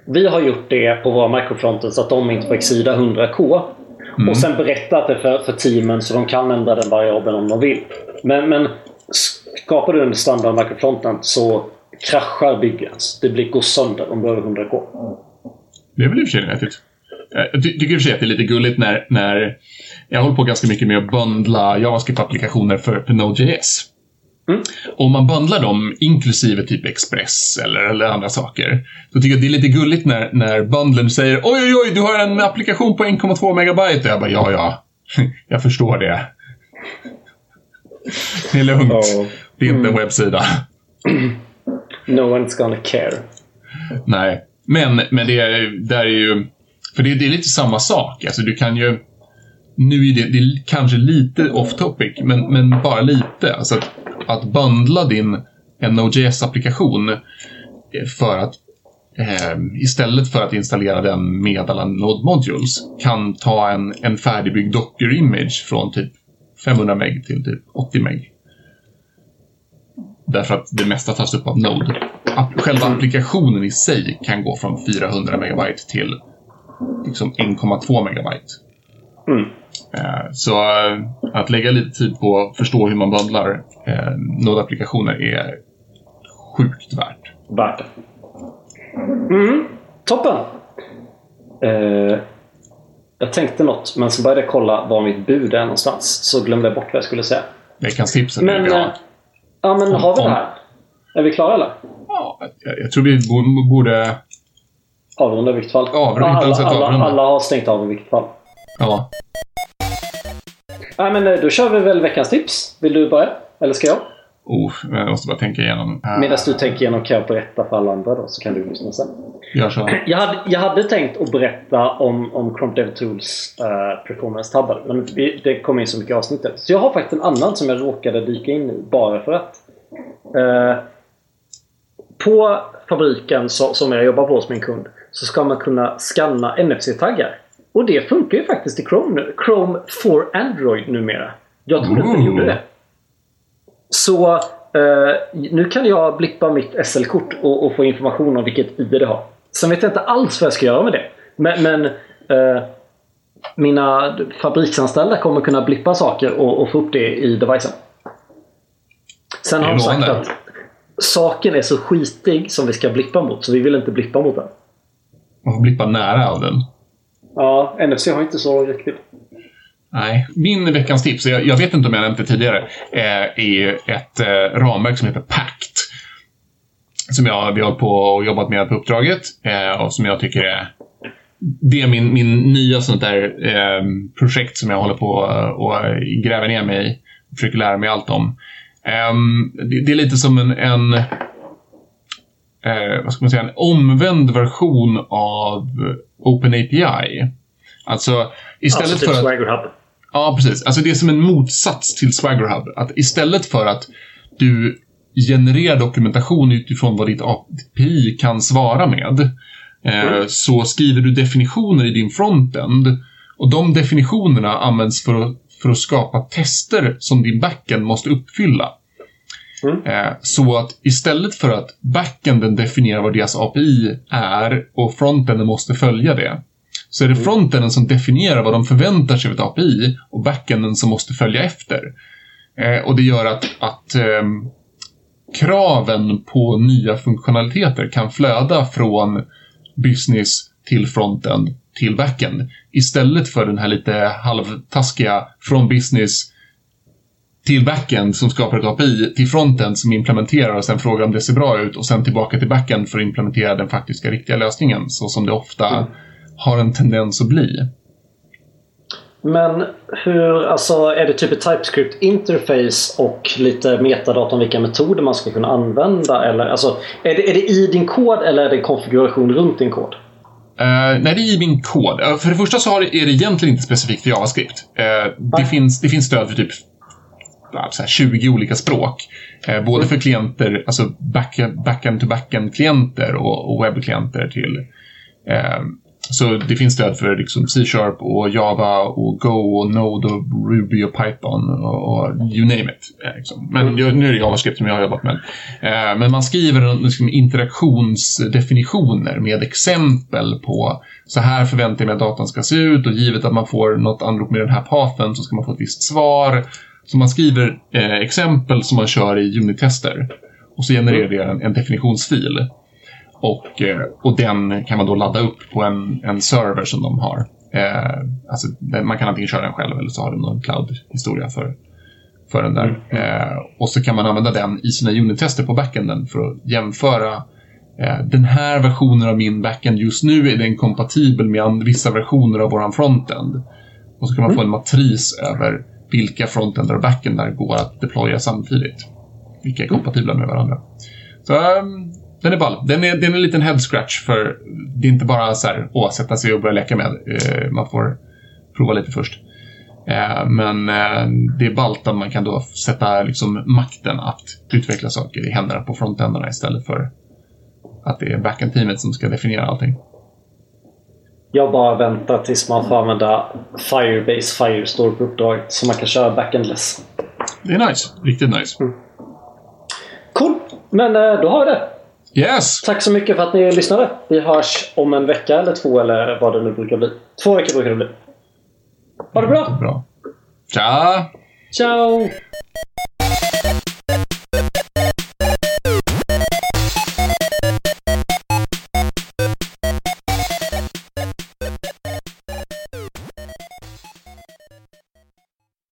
[SPEAKER 1] Vi har gjort det på våra microfronten så att de inte får exida 100k. Och sen berättat det för, för teamen så de kan ändra den variabeln om de vill. Men, men skapar du en standard microfronten så kraschar bygget. Det blir, går sönder om du har 100k.
[SPEAKER 2] Det är väl i och för sig vettigt. Eh, Jag ty- tycker i och för sig att det är lite gulligt när, när jag håller på ganska mycket med att bundla JavaScript-applikationer för, för Node.js.
[SPEAKER 1] Mm.
[SPEAKER 2] Om man bundlar dem inklusive typ Express eller, eller andra saker, så tycker jag att det är lite gulligt när, när bundlen säger oj, oj, oj, du har en applikation på 1,2 megabyte. Och jag bara, ja, ja, jag förstår det. Det är lugnt. Det är inte en webbsida.
[SPEAKER 1] No one's gonna care.
[SPEAKER 2] Nej, men, men det är, där är ju... För det, det är lite samma sak. Alltså du kan ju... Nu är det, det är kanske lite off topic, men, men bara lite. Alltså att, att bundla din Node.js-applikation eh, för att eh, istället för att installera den med alla Node Modules kan ta en, en färdigbyggd Docker-image från typ 500 meg till typ 80 meg. Därför att det mesta tas upp av Node. Själva applikationen i sig kan gå från 400 megabyte till liksom 1,2 megabyte.
[SPEAKER 1] Mm.
[SPEAKER 2] Eh, så eh, att lägga lite tid på att förstå hur man bundlar eh, Node-applikationer är sjukt värt.
[SPEAKER 1] Värt det. Mm, toppen! Eh, jag tänkte något, men så började jag kolla var mitt bud är någonstans. Så glömde jag bort vad jag skulle säga.
[SPEAKER 2] Veckans tips är
[SPEAKER 1] Men,
[SPEAKER 2] bra.
[SPEAKER 1] ja, men har vi det här? Är vi klara eller?
[SPEAKER 2] Ja, jag, jag tror vi bo- borde...
[SPEAKER 1] Avrunda i vilket fall.
[SPEAKER 2] Avrunda,
[SPEAKER 1] alla,
[SPEAKER 2] ett
[SPEAKER 1] alla,
[SPEAKER 2] avrunda.
[SPEAKER 1] alla har stängt av i vilket fall.
[SPEAKER 2] Ja.
[SPEAKER 1] Nej, men eh, då kör vi väl veckans tips. Vill du börja? Eller ska jag?
[SPEAKER 2] Oh, jag måste bara tänka igenom. Eh,
[SPEAKER 1] Medan du tänker igenom kan jag berätta för alla andra då, så kan du lyssna sen.
[SPEAKER 2] Gör så.
[SPEAKER 1] Jag hade, jag hade tänkt att berätta om, om Chrome DevTools uh, performance-tabbar, men vi, det kom in så mycket avsnitt där. Så jag har faktiskt en annan som jag råkade dyka in i, bara för att. Eh, på fabriken så, som jag jobbar på hos min kund så ska man kunna scanna NFC-taggar. Och det funkar ju faktiskt i Chrome nu. Chrome for Android numera. Jag trodde inte det gjorde det. Så eh, nu kan jag blippa mitt SL-kort och, och få information om vilket ID det har. Sen vet jag inte alls vad jag ska göra med det. Men, men eh, mina fabriksanställda kommer kunna blippa saker och, och få upp det i devicen. Sen har de sagt att saken är så skitig som vi ska blippa mot, så vi vill inte blippa mot den.
[SPEAKER 2] Man får blippa nära av den.
[SPEAKER 1] Ja, NFC har inte så riktigt.
[SPEAKER 2] Nej. Min veckans tips, jag, jag vet inte om jag nämnt det tidigare, eh, är ju ett eh, ramverk som heter PACT. Som jag, vi har på och jobbat med på uppdraget eh, och som jag tycker är det är min, min nya sånt där eh, projekt som jag håller på och gräver ner mig i. Försöker lära mig allt om. Ehm, det, det är lite som en, en eh, vad ska man säga, en omvänd version av OpenAPI. Alltså istället
[SPEAKER 1] alltså typ
[SPEAKER 2] för att...
[SPEAKER 1] Swagger Hub.
[SPEAKER 2] Ja, precis. Alltså det är som en motsats till Swagger Hub. Att istället för att du genererar dokumentation utifrån vad ditt API kan svara med, eh,
[SPEAKER 1] Mm.
[SPEAKER 2] så skriver du definitioner i din frontend. Och de definitionerna används för att, för att skapa tester som din backend måste uppfylla.
[SPEAKER 1] Mm.
[SPEAKER 2] Eh, Så att istället för att backenden definierar vad deras API är och frontenden måste följa det, så är det frontenden som definierar vad de förväntar sig av ett API och backenden som måste följa efter. Eh, och det gör att, att ehm, kraven på nya funktionaliteter kan flöda från business till frontend till backend. Istället för den här lite halvtaskiga från business till backend som skapar ett API till frontend som implementerar och sen frågar om det ser bra ut och sen tillbaka till backend för att implementera den faktiska riktiga lösningen så som det ofta
[SPEAKER 1] Mm.
[SPEAKER 2] har en tendens att bli.
[SPEAKER 1] Men hur, alltså är det typ ett TypeScript interface och lite metadata om vilka metoder man ska kunna använda? Eller, alltså, är, det, är det i din kod eller är det en konfiguration runt din kod?
[SPEAKER 2] Uh, nej, det är i min kod. Eh, för det första så har det, är det egentligen inte specifikt för JavaScript. Eh, det, finns, det finns stöd för typ så här 20 olika språk. Eh, både för klienter, alltså back, backend to backend-klienter och, och webbklienter till eh, så det finns stöd för liksom C-sharp och Java och Go och Node och Ruby och Python och, och you name it. eh, Liksom. Men jag- nu är det JavaScript som jag har jobbat med. Eh, men man skriver liksom, interaktionsdefinitioner med exempel på så här förväntar jag mig att datan ska se ut och givet att man får något anrop med den här pathen så ska man få ett visst svar. Så man skriver eh, exempel som man kör i unit-tester och så genererar det en, en definitionsfil. Och, eh, och den kan man då ladda upp på en, en server som de har. Eh, alltså, den- man kan antingen köra den själv eller så har de någon cloud-historia för, för den där. Eh, och så kan man använda den i sina unit-tester på backenden för att jämföra eh, den här versionen av min backend just nu är den kompatibel med vissa versioner av våran frontend. Och så kan man få en matris över vilka frontender och backendar går att deploya samtidigt. Vilka är kompatibla med varandra. Så ehm, den är ball. Den är, den är en liten head scratch för det är inte bara så här, åh, sätta sig och börja leka med. Eh, man får prova lite först. Eh, men eh, det är ballt att man kan då sätta liksom, makten att utveckla saker i händerna på frontenderna istället för att det är backend-teamet som ska definiera allting.
[SPEAKER 1] Jag bara väntar tills man får använda Firebase Firestore på uppdraget så man kan köra backendless.
[SPEAKER 2] Det är nice. Riktigt nice.
[SPEAKER 1] Cool! Men eh, då har vi det.
[SPEAKER 2] Yes!
[SPEAKER 1] Tack så mycket för att ni lyssnade. Vi hörs om en vecka eller två eller vad det nu brukar bli. Två veckor brukar det bli. Ha det bra!
[SPEAKER 2] Bra. Tja!
[SPEAKER 1] Ciao!